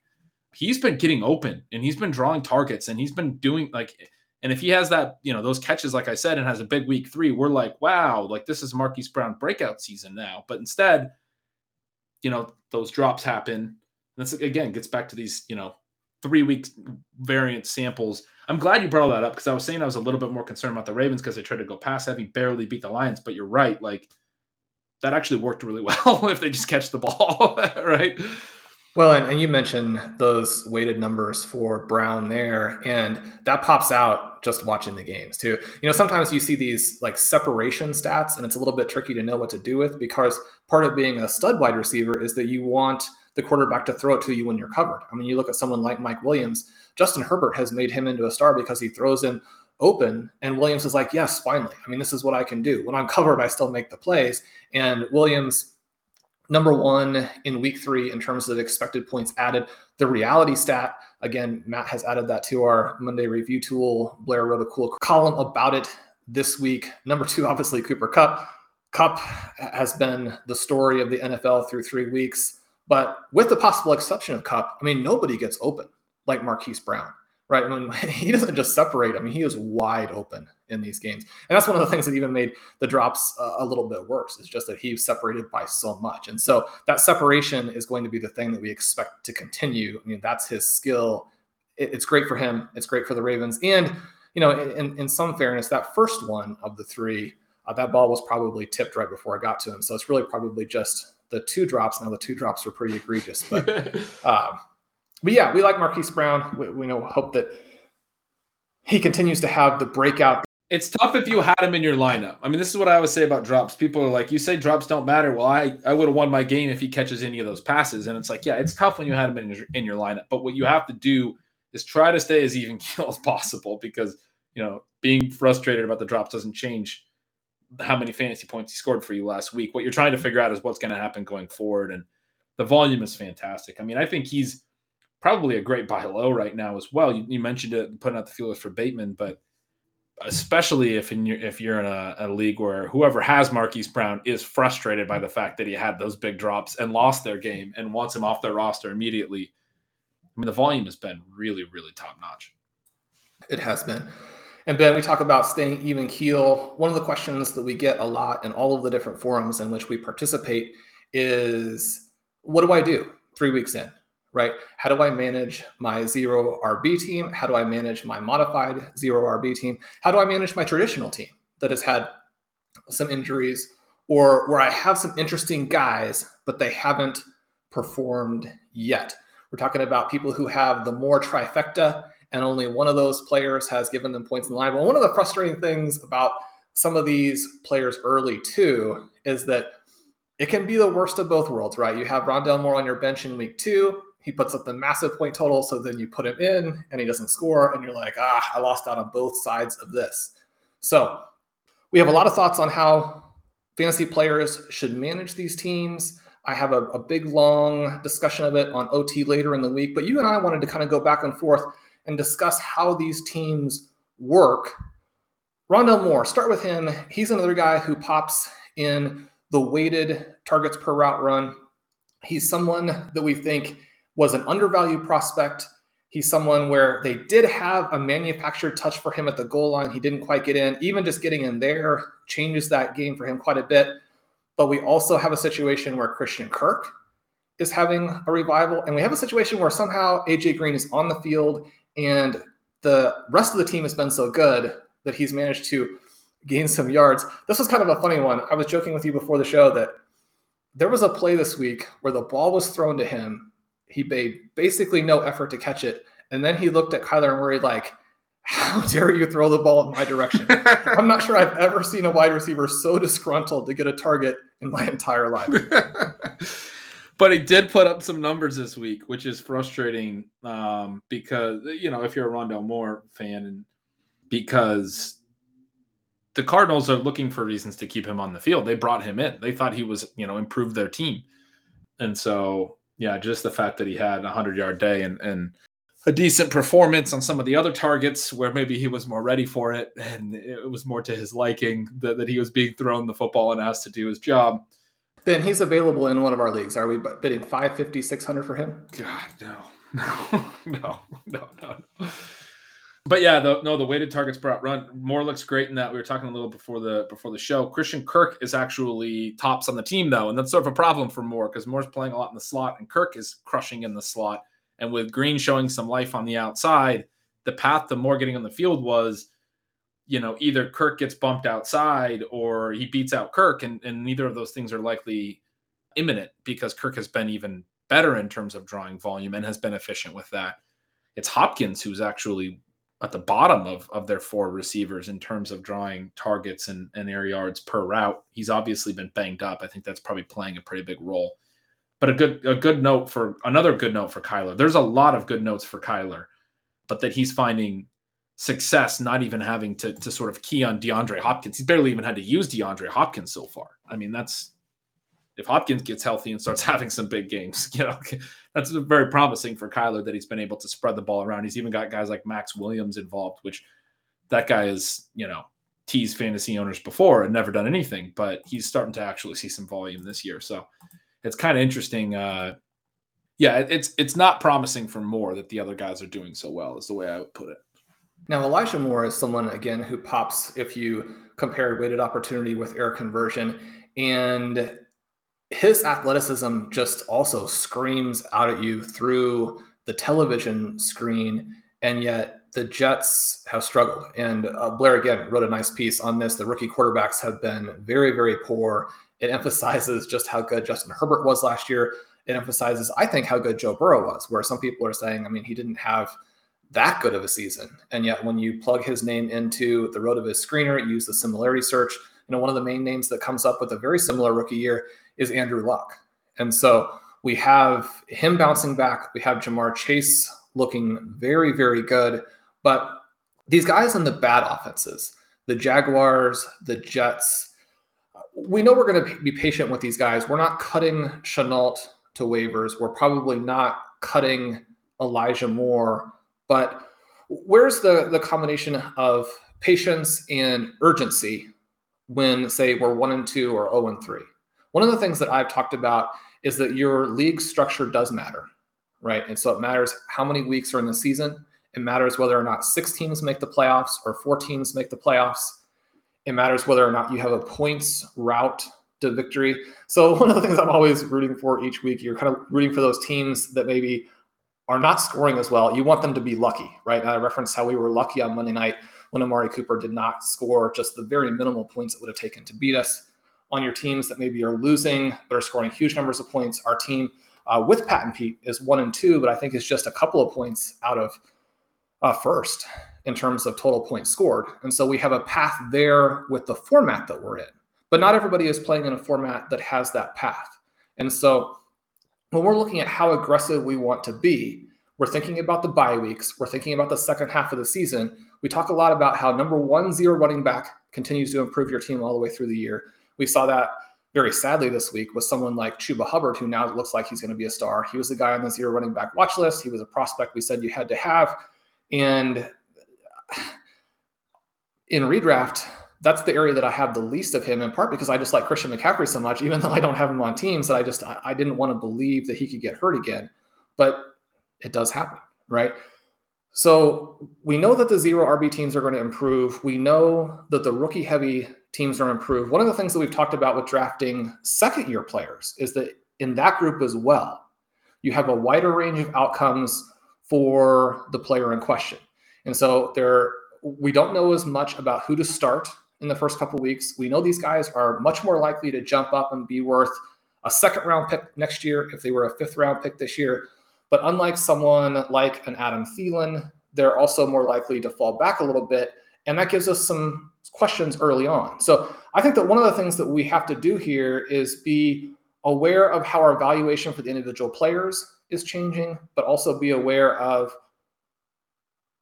He's been getting open and he's been drawing targets and he's been doing like, and if he has that, you know, those catches, like I said, and has a big week three, we're like, wow, like this is Marquise Brown breakout season now. But instead, you know, those drops happen. That's again gets back to these, you know, three week variant samples I'm glad you brought all that up because I was saying I was a little bit more concerned about the Ravens because they tried to go pass heavy, barely beat the Lions. But you're right, like that actually worked really well if they just catch the ball, right? Well, and, and you mentioned those weighted numbers for Brown there, and that pops out just watching the games too. You know, sometimes you see these like separation stats, and it's a little bit tricky to know what to do with because part of being a stud wide receiver is that you want the quarterback to throw it to you when you're covered. I mean, you look at someone like Mike Williams, Justin Herbert has made him into a star because he throws in open. And Williams is like, yes, finally. I mean, this is what I can do. When I'm covered, I still make the plays. And Williams, number one in week three in terms of expected points added. The reality stat, again, Matt has added that to our Monday review tool. Blair wrote a cool column about it this week. Number two, obviously, Cooper Kupp. Kupp has been the story of the NFL through three weeks. But with the possible exception of Kupp, I mean, nobody gets open like Marquise Brown, right? I mean, he doesn't just separate. I mean, he is wide open in these games. And that's one of the things that even made the drops uh, a little bit worse. Is just that he's separated by so much. And so that separation is going to be the thing that we expect to continue. I mean, that's his skill. It's great for him. It's great for the Ravens. And, you know, in, in some fairness, that first one of the three, uh, that ball was probably tipped right before I got to him. So it's really probably just the two drops. Now the two drops were pretty egregious, but uh, but yeah, we like Marquise Brown. We, we know hope that he continues to have the breakout. It's tough if you had him in your lineup. I mean, this is what I always say about drops. People are like, "You say drops don't matter." Well, I I would have won my game if he catches any of those passes, and it's like, yeah, it's tough when you had him in your, in your lineup. But what you have to do is try to stay as even keel as possible because you know being frustrated about the drops doesn't change how many fantasy points he scored for you last week. What you're trying to figure out is what's going to happen going forward. And the volume is fantastic. I mean, I think he's probably a great buy low right now as well. You, you mentioned it putting out the feelers for Bateman, but especially if in your, if you're in a, a, league where whoever has Marquise Brown is frustrated by the fact that he had those big drops and lost their game and wants him off their roster immediately. I mean, the volume has been really, really top notch. It has been. And Ben, we talk about staying even keel. One of the questions that we get a lot in all of the different forums in which we participate is what do I do three weeks in, right? How do I manage my zero RB team? How do I manage my modified zero RB team? How do I manage my traditional team that has had some injuries or where I have some interesting guys, but they haven't performed yet? We're talking about people who have the more trifecta and only one of those players has given them points in the line. Well, one of the frustrating things about some of these players early too is that it can be the worst of both worlds, right? You have Rondale Moore on your bench in week two. He puts up the massive point total, so then you put him in and he doesn't score, and you're like, ah, I lost out on both sides of this. So we have a lot of thoughts on how fantasy players should manage these teams. I have a, a big, long discussion of it on OT later in the week. But you and I wanted to kind of go back and forth and discuss how these teams work. Rondale Moore, start with him. He's another guy who pops in the weighted targets per route run. He's someone that we think was an undervalued prospect. He's someone where they did have a manufactured touch for him at the goal line. He didn't quite get in. Even just getting in there changes that game for him quite a bit. But we also have a situation where Christian Kirk is having a revival. And we have a situation where somehow AJ Green is on the field and the rest of the team has been so good that he's managed to gain some yards. This was kind of a funny one. I was joking with you before the show that there was a play this week where the ball was thrown to him. He made basically no effort to catch it. And then he looked at Kyler and Murray like, how dare you throw the ball in my direction? I'm not sure I've ever seen a wide receiver so disgruntled to get a target in my entire life. but he did put up some numbers this week, which is frustrating um, because you know if you're a Rondale Moore fan and because the Cardinals are looking for reasons to keep him on the field. They brought him in. They thought he was, you know, improved their team. And so, yeah, just the fact that he had a hundred yard day and, and a decent performance on some of the other targets where maybe he was more ready for it and it was more to his liking that, that he was being thrown the football and asked to do his job. Ben, he's available in one of our leagues. Are we bidding 550, 600 for him? God, no, no, no, no, no but yeah, the, no, the weighted targets per run. Moore looks great in that. We were talking a little before the before the show. Christian Kirk is actually tops on the team though, and that's sort of a problem for Moore because Moore's playing a lot in the slot, and Kirk is crushing in the slot. And with Green showing some life on the outside, the path to Moore getting on the field was, you know, either Kirk gets bumped outside or he beats out Kirk, and, and neither of those things are likely imminent because Kirk has been even better in terms of drawing volume and has been efficient with that. It's Hopkins who's actually at the bottom of, of their four receivers in terms of drawing targets and, and air yards per route. He's obviously been banged up. I think that's probably playing a pretty big role. But a good a good note for another good note for Kyler. There's a lot of good notes for Kyler, but that he's finding success not even having to to sort of key on DeAndre Hopkins. He's barely even had to use DeAndre Hopkins so far. I mean, that's if Hopkins gets healthy and starts having some big games, you know, that's very promising for Kyler that he's been able to spread the ball around. He's even got guys like Maxx Williams involved, which that guy is, you know, teased fantasy owners before and never done anything, but he's starting to actually see some volume this year. So it's kind of interesting. Uh, yeah, it's it's not promising for Moore that the other guys are doing so well, is the way I would put it. Now, Elijah Moore is someone again who pops if you compare weighted opportunity with air conversion. And his athleticism just also screams out at you through the television screen, and yet the Jets have struggled. And uh, Blair again wrote a nice piece on this. The rookie quarterbacks have been very, very poor. It emphasizes just how good Justin Herbert was last year. It emphasizes, I think, how good Joe Burrow was. Where some people are saying, I mean, he didn't have that good of a season, and yet when you plug his name into the RotoViz screener, use the similarity search. You know, one of the main names that comes up with a very similar rookie year is Andrew Luck. And so we have him bouncing back. We have Ja'Marr Chase looking very, very good. But these guys in the bad offenses, the Jaguars, the Jets, we know we're going to be patient with these guys. We're not cutting Shenault to waivers. We're probably not cutting Elijah Moore. But where's the, the combination of patience and urgency when, say, we're one and two or 0 and three? One of the things that I've talked about is that your league structure does matter, right? And so it matters how many weeks are in the season. It matters whether or not six teams make the playoffs or four teams make the playoffs. It matters whether or not you have a points route to victory. So one of the things I'm always rooting for each week, you're kind of rooting for those teams that maybe are not scoring as well. You want them to be lucky, right? And I referenced how we were lucky on Monday night when Amari Cooper did not score just the very minimal points it would have taken to beat us on your teams that maybe are losing but are scoring huge numbers of points. Our team uh, with Pat and Pete is one and two, but I think it's just a couple of points out of uh, first in terms of total points scored. And so we have a path there with the format that we're in. But not everybody is playing in a format that has that path. And so when we're looking at how aggressive we want to be, we're thinking about the bye weeks. We're thinking about the second half of the season. We talk a lot about how number one, zero running back continues to improve your team all the way through the year. We saw that very sadly this week was someone like Chuba Hubbard, who now looks like he's going to be a star. He was the guy on the zero running back watch list. He was a prospect we said you had to have. And in redraft, that's the area that I have the least of him, in part because I just like Christian McCaffrey so much, even though I don't have him on teams that I just I, I didn't want to believe that he could get hurt again. But it does happen, right? So we know that the zero RB teams are going to improve. We know that the rookie heavy teams are improved. One of the things that we've talked about with drafting second year players is that in that group as well, you have a wider range of outcomes for the player in question. And so there we don't know as much about who to start in the first couple weeks. We know these guys are much more likely to jump up and be worth a second round pick next year if they were a fifth round pick this year. But unlike someone like an Adam Thielen, they're also more likely to fall back a little bit. And that gives us some questions early on. So I think that one of the things that we have to do here is be aware of how our valuation for the individual players is changing, but also be aware of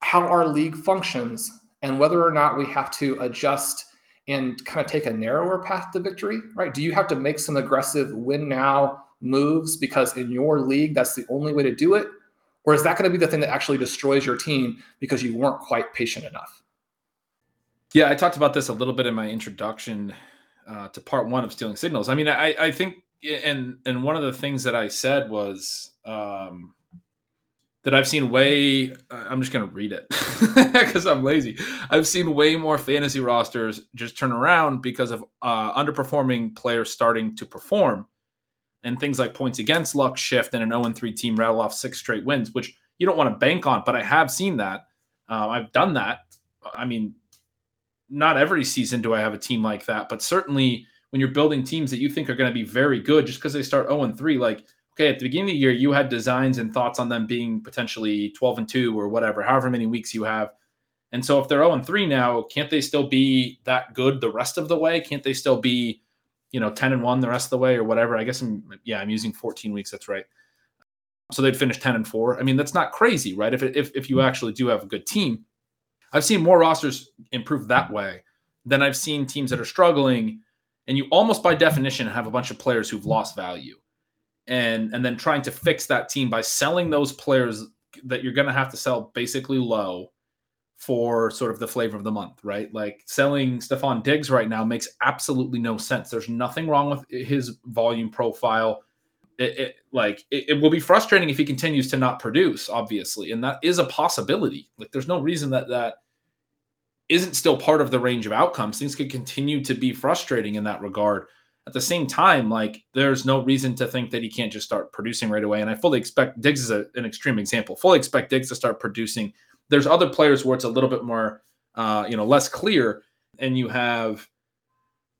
how our league functions and whether or not we have to adjust and kind of take a narrower path to victory, right? Do you have to make some aggressive win now moves because in your league that's the only way to do it? Or is that going to be the thing that actually destroys your team because you weren't quite patient enough? Yeah, I talked about this a little bit in my introduction uh, to part one of Stealing Signals. I mean, I, I think, and and one of the things that I said was um, that I've seen way. I'm just going to read it because I'm lazy. I've seen way more fantasy rosters just turn around because of uh, underperforming players starting to perform, and things like points against luck shift and an 0 3 team rattle off six straight wins, which you don't want to bank on. But I have seen that. Uh, I've done that. I mean, not every season do I have a team like that, but certainly when you're building teams that you think are going to be very good, just because they start 0 3, like okay, at the beginning of the year, you had designs and thoughts on them being potentially 12 and 2 or whatever, however many weeks you have. And so if they're 0 and 3 now, can't they still be that good the rest of the way? Can't they still be, you know, 10 and 1 the rest of the way or whatever? I guess I'm, yeah, I'm using 14 weeks. That's right. So they'd finish 10 and 4. I mean, that's not crazy, right? If, if, if you mm-hmm. actually do have a good team, I've seen more rosters improve that way than I've seen teams that are struggling. And you almost by definition have a bunch of players who've lost value and and then trying to fix that team by selling those players that you're going to have to sell basically low for sort of the flavor of the month, right? Like selling Stefon Diggs right now makes absolutely no sense. There's nothing wrong with his volume profile. It, it like it, it, will be frustrating if he continues to not produce, obviously, and that is a possibility. Like there's no reason that that isn't still part of the range of outcomes. Things could continue to be frustrating in that regard at the same time, like there's no reason to think that he can't just start producing right away. And I fully expect Diggs is a, an extreme example. Fully expect Diggs to start producing. There's other players where it's a little bit more, uh, you know, less clear, and you have,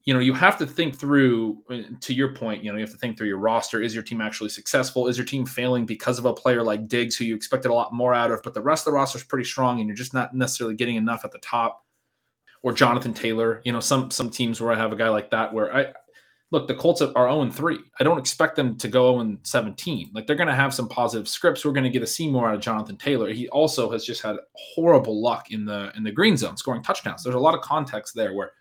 you know, you have to think through. Uh, to your point, you know, you have to think through your roster. Is your team actually successful? Is your team failing because of a player like Diggs, who you expected a lot more out of, but the rest of the roster is pretty strong, and you're just not necessarily getting enough at the top? Or Jonathan Taylor, you know, some some teams where I have a guy like that where I look, the Colts are 0 3. I don't expect them to go 0 17. Like they're going to have some positive scripts. We're going to get see more out of Jonathan Taylor. He also has just had horrible luck in the in the green zone, scoring touchdowns. There's a lot of context there where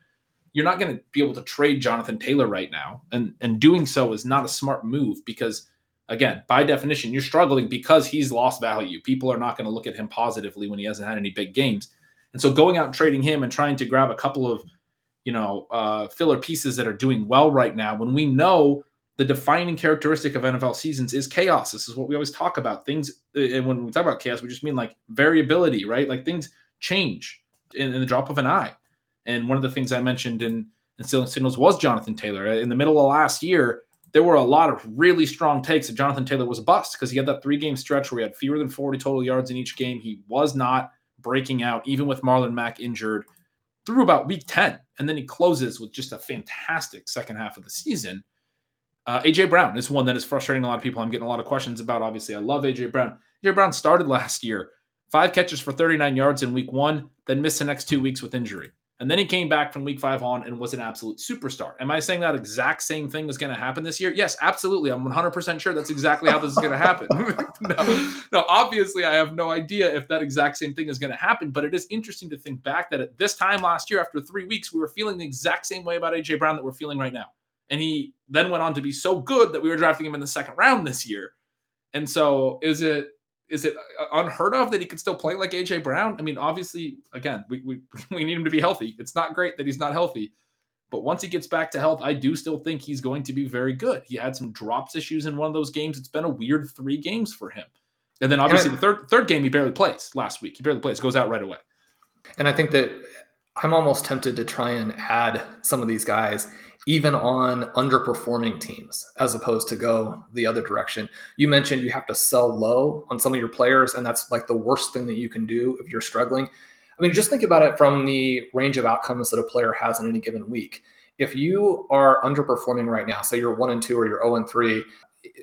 you're not going to be able to trade Jonathan Taylor right now, and and doing so is not a smart move because. Again, by definition, you're struggling because he's lost value. People are not going to look at him positively when he hasn't had any big games. And so going out and trading him and trying to grab a couple of you know, uh, filler pieces that are doing well right now when we know the defining characteristic of NFL seasons is chaos. This is what we always talk about. Things, and when we talk about chaos, we just mean like variability, right? Like things change in, in the drop of an eye. And one of the things I mentioned in, in Stealing Signals was Jonathan Taylor. In the middle of last year, there were a lot of really strong takes that Jonathan Taylor was a bust because he had that three game stretch where he had fewer than 40 total yards in each game. He was not breaking out, even with Marlon Mack injured through about week 10. And then he closes with just a fantastic second half of the season. Uh, AJ Brown is one that is frustrating a lot of people. I'm getting a lot of questions about. Obviously, I love AJ Brown. AJ Brown started last year, five catches for 39 yards in week one, then missed the next two weeks with injury. And then he came back from week five on and was an absolute superstar. Am I saying that exact same thing is going to happen this year? Yes, absolutely. I'm 100% sure that's exactly how this is going to happen. no, no, obviously, I have no idea if that exact same thing is going to happen, but it is interesting to think back that at this time last year, after three weeks, we were feeling the exact same way about AJ Brown that we're feeling right now. And he then went on to be so good that we were drafting him in the second round this year. And so is it is it uh, uh, unheard of that he could still play like AJ Brown? I mean, obviously, again, we, we, we need him to be healthy. It's not great that he's not healthy. But once he gets back to health, I do still think he's going to be very good. He had some drops issues in one of those games. It's been a weird three games for him. And then obviously and I, the third third game he barely plays last week. He barely plays, goes out right away. And I think that I'm almost tempted to try and add some of these guys even on underperforming teams as opposed to go the other direction. You mentioned you have to sell low on some of your players, and that's like the worst thing that you can do if you're struggling. I mean, just think about it from the range of outcomes that a player has in any given week. If you are underperforming right now, say you're one and two or you're 0 and three,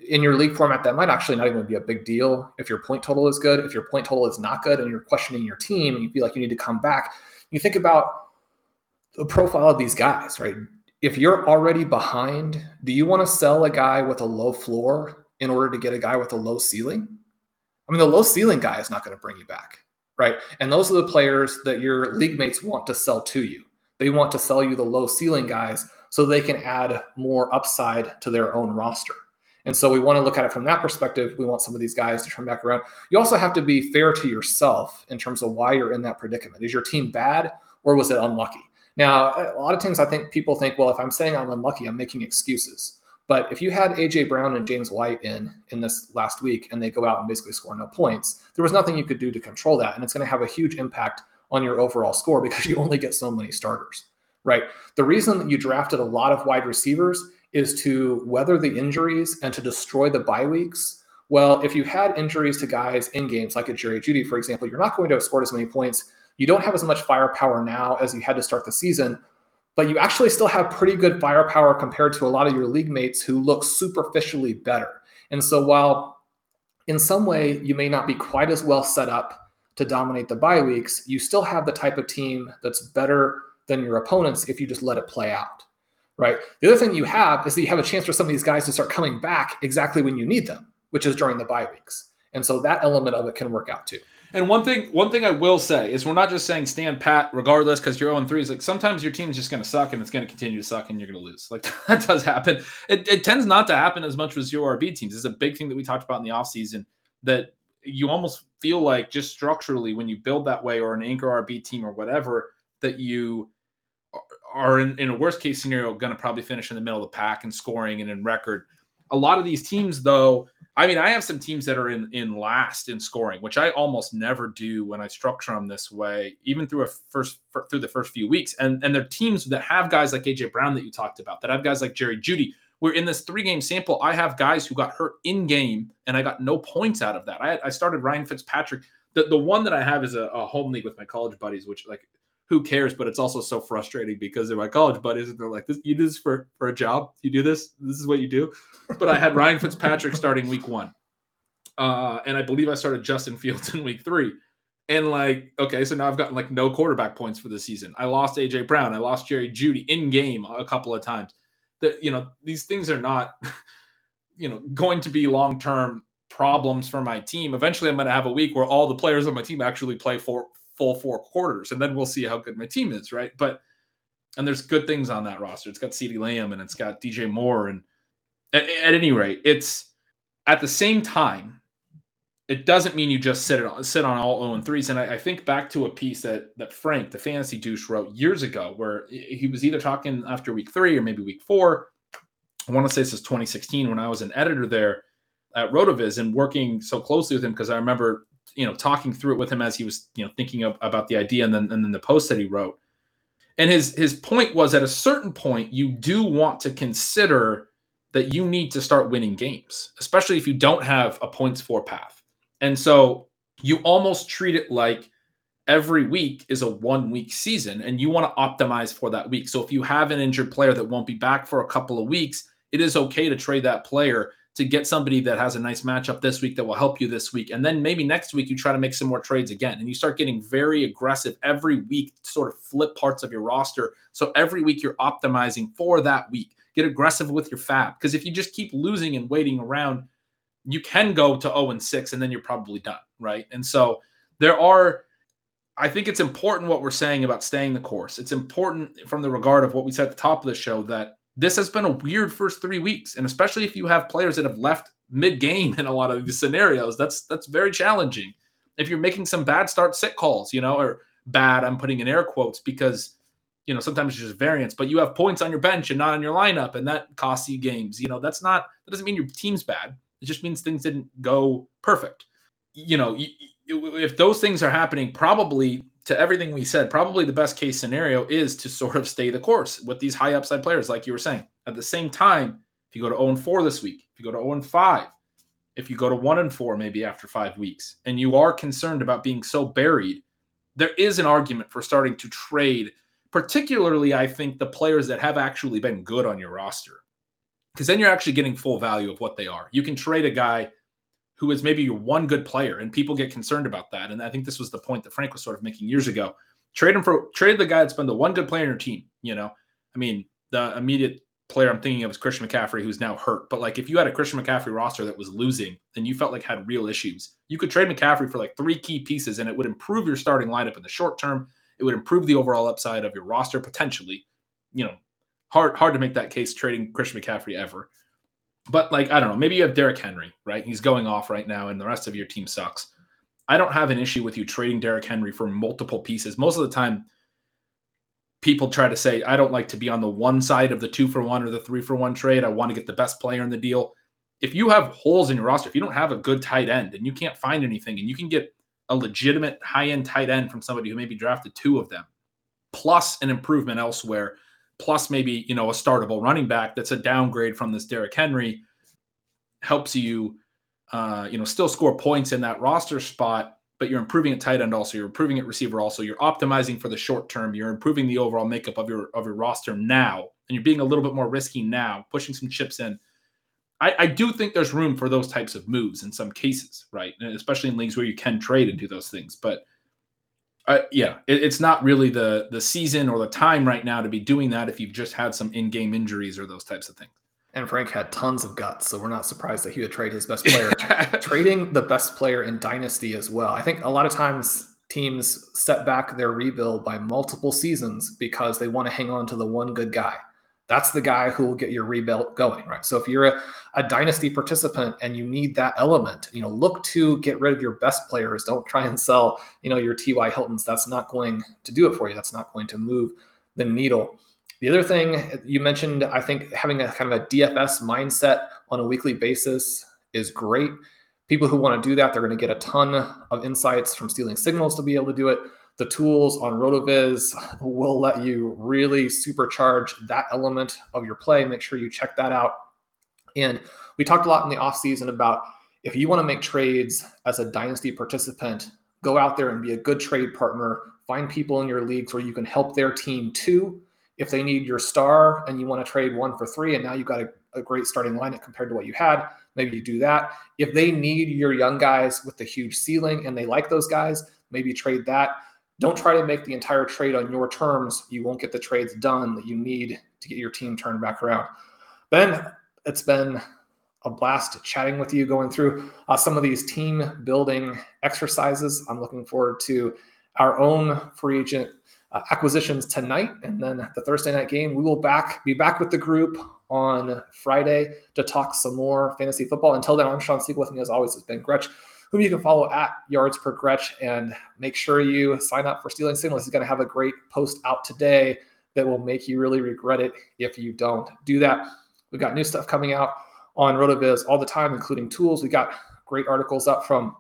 in your league format, that might actually not even be a big deal if your point total is good. If your point total is not good and you're questioning your team and you feel like you need to come back, you think about the profile of these guys, right? If you're already behind, do you want to sell a guy with a low floor in order to get a guy with a low ceiling? I mean, the low ceiling guy is not going to bring you back right? And those are the players that your league mates want to sell to you. They want to sell you the low ceiling guys so they can add more upside to their own roster. And so we want to look at it from that perspective. We want some of these guys to turn back around. You also have to be fair to yourself in terms of why you're in that predicament. Is your team bad or was it unlucky? Now, a lot of times I think people think, well, if I'm saying I'm unlucky, I'm making excuses. But if you had AJ Brown and James White in in this last week and they go out and basically score no points, there was nothing you could do to control that, and it's going to have a huge impact on your overall score because you only get so many starters, right? The reason that you drafted a lot of wide receivers is to weather the injuries and to destroy the bye weeks. Well, if you had injuries to guys in games like a Jerry Jeudy, for example, you're not going to have scored as many points. You don't have as much firepower now as you had to start the season but you actually still have pretty good firepower compared to a lot of your league mates who look superficially better. And so while in some way you may not be quite as well set up to dominate the bye weeks, you still have the type of team that's better than your opponents if you just let it play out. Right. The other thing you have is that you have a chance for some of these guys to start coming back exactly when you need them, which is during the bye weeks. And so that element of it can work out too. And one thing, one thing I will say is we're not just saying stand pat regardless because you're 0 3. Is like sometimes your team's just going to suck and it's going to continue to suck and you're going to lose. Like that does happen. It, it tends not to happen as much with your RB teams. It's a big thing that we talked about in the offseason that you almost feel like just structurally when you build that way or an anchor RB team or whatever that you are in, in a worst case scenario going to probably finish in the middle of the pack and scoring and in record. A lot of these teams though I mean, I have some teams that are in in last in scoring, which I almost never do when I structure them this way, even through a first through the first few weeks. And and they're teams that have guys like AJ Brown that you talked about, that have guys like Jerry Jeudy. Where in this three game sample, I have guys who got hurt in game, and I got no points out of that. I, I started Ryan Fitzpatrick. The, the one that I have is a, a home league with my college buddies, which like who cares? But it's also so frustrating because they're my college buddies and they're like, "This you do this for for a job? You do this? This is what you do." But I had Ryan Fitzpatrick starting week one, uh, and I believe I started Justin Fields in week three. And like, okay, so now I've gotten like no quarterback points for the season. I lost AJ Brown. I lost Jerry Jeudy in game a couple of times. That you know, these things are not, you know, going to be long term problems for my team. Eventually, I'm going to have a week where all the players on my team actually play for full four quarters, and then we'll see how good my team is, right? But and there's good things on that roster. It's got CeeDee Lamb and it's got DJ Moore, and at, at any rate, it's at the same time. It doesn't mean you just sit it sit on all 0 and 3s. And I, I think back to a piece that that Frank, the fantasy douche, wrote years ago, where he was either talking after week three or maybe week four. I want to say this is 2016 when I was an editor there at RotoViz and working so closely with him because I remember you know talking through it with him as he was you know thinking of, about the idea and then and then the post that he wrote. And his his point was at a certain point you do want to consider that you need to start winning games especially if you don't have a points for path. And so you almost treat it like every week is a one week season and you want to optimize for that week. So if you have an injured player that won't be back for a couple of weeks it is okay to trade that player to get somebody that has a nice matchup this week that will help you this week. And then maybe next week you try to make some more trades again and you start getting very aggressive every week, sort of flip parts of your roster. So every week you're optimizing for that week. Get aggressive with your FAAB because if you just keep losing and waiting around, you can go to 0 and 6 and then you're probably done, right? And so there are I think it's important what we're saying about staying the course. It's important from the regard of what we said at the top of the show that this has been a weird first three weeks, and especially if you have players that have left mid-game in a lot of these scenarios, that's that's very challenging. If you're making some bad start sit calls, you know, or bad, I'm putting in air quotes because you know sometimes it's just variance, but you have points on your bench and not on your lineup, and that costs you games. You know, that's not that doesn't mean your team's bad. It just means things didn't go perfect. You know, if those things are happening, probably to everything we said, probably the best case scenario is to sort of stay the course with these high upside players, like you were saying. At the same time, if you go to 0 4 this week, if you go to 0 5, if you go to 1 and 4 maybe after five weeks, and you are concerned about being so buried, there is an argument for starting to trade, particularly, I think, the players that have actually been good on your roster. Because then you're actually getting full value of what they are. You can trade a guy who is maybe your one good player, and people get concerned about that. And I think this was the point that Frank was sort of making years ago. Trade him for trade the guy that's been the one good player in your team. You know, I mean, the immediate player I'm thinking of is Christian McCaffrey, who's now hurt. But like, if you had a Christian McCaffrey roster that was losing, and you felt like had real issues, you could trade McCaffrey for like three key pieces, and it would improve your starting lineup in the short term. It would improve the overall upside of your roster potentially. You know, hard hard to make that case trading Christian McCaffrey ever. But like, I don't know, maybe you have Derrick Henry, right? He's going off right now, and the rest of your team sucks. I don't have an issue with you trading Derrick Henry for multiple pieces. Most of the time, people try to say, I don't like to be on the one side of the two for one or the three for one trade. I want to get the best player in the deal. If you have holes in your roster, if you don't have a good tight end and you can't find anything, and you can get a legitimate high end tight end from somebody who maybe drafted two of them, plus an improvement elsewhere, plus maybe you know a startable running back that's a downgrade from this Derrick Henry helps you uh, you know still score points in that roster spot but you're improving at tight end also you're improving at receiver also you're optimizing for the short term you're improving the overall makeup of your of your roster now and you're being a little bit more risky now pushing some chips in. I, I do think there's room for those types of moves in some cases right? And especially in leagues where you can trade and do those things but uh, yeah, it, it's not really the the season or the time right now to be doing that if you've just had some in-game injuries or those types of things. And Frank had tons of guts, so we're not surprised that he would trade his best player. Trading the best player in Dynasty as well. I think a lot of times teams set back their rebuild by multiple seasons because they want to hang on to the one good guy. That's the guy who will get your rebuild going, right? So if you're a, a dynasty participant and you need that element, you know, look to get rid of your best players. Don't try and sell, you know, your T.Y. Hiltons. That's not going to do it for you. That's not going to move the needle. The other thing you mentioned, I think having a kind of a DFS mindset on a weekly basis is great. People who want to do that, they're going to get a ton of insights from stealing signals to be able to do it the tools on RotoViz will let you really supercharge that element of your play. Make sure you check that out. And we talked a lot in the offseason about if you want to make trades as a dynasty participant, go out there and be a good trade partner. Find people in your leagues where you can help their team too. If they need your star and you want to trade one for three, and now you've got a, a great starting lineup compared to what you had, maybe you do that. If they need your young guys with the huge ceiling and they like those guys, maybe trade that don't try to make the entire trade on your terms. You won't get the trades done that you need to get your team turned back around. Ben, it's been a blast chatting with you, going through uh, some of these team building exercises. I'm looking forward to our own free agent uh, acquisitions tonight, and then the Thursday night game. We will back be back with the group on Friday to talk some more fantasy football. Until then, I'm Shawn Siegele. With me, as always, has been Gretch whom you can follow at Yards Per Gretch. And make sure you sign up for Stealing Signals. He's going to have a great post out today that will make you really regret it if you don't do that. We've got new stuff coming out on RotoViz all the time, including tools. We got great articles up from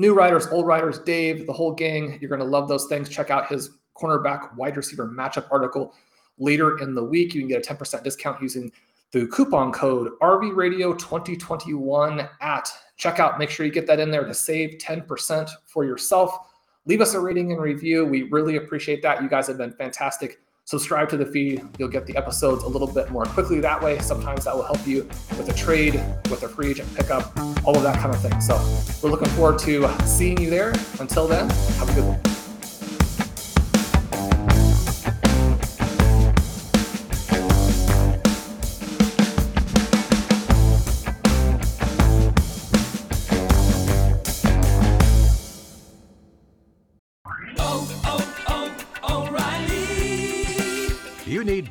new writers, old writers, Dave, the whole gang. You're going to love those things. Check out his cornerback wide receiver matchup article later in the week. You can get a 10% discount using the coupon code RVRadio2021 at checkout. Make sure you get that in there to save 10% for yourself. Leave us a rating and review. We really appreciate that. You guys have been fantastic. Subscribe to the feed. You'll get the episodes a little bit more quickly that way. Sometimes that will help you with a trade, with a free agent pickup, all of that kind of thing. So we're looking forward to seeing you there. Until then, have a good one.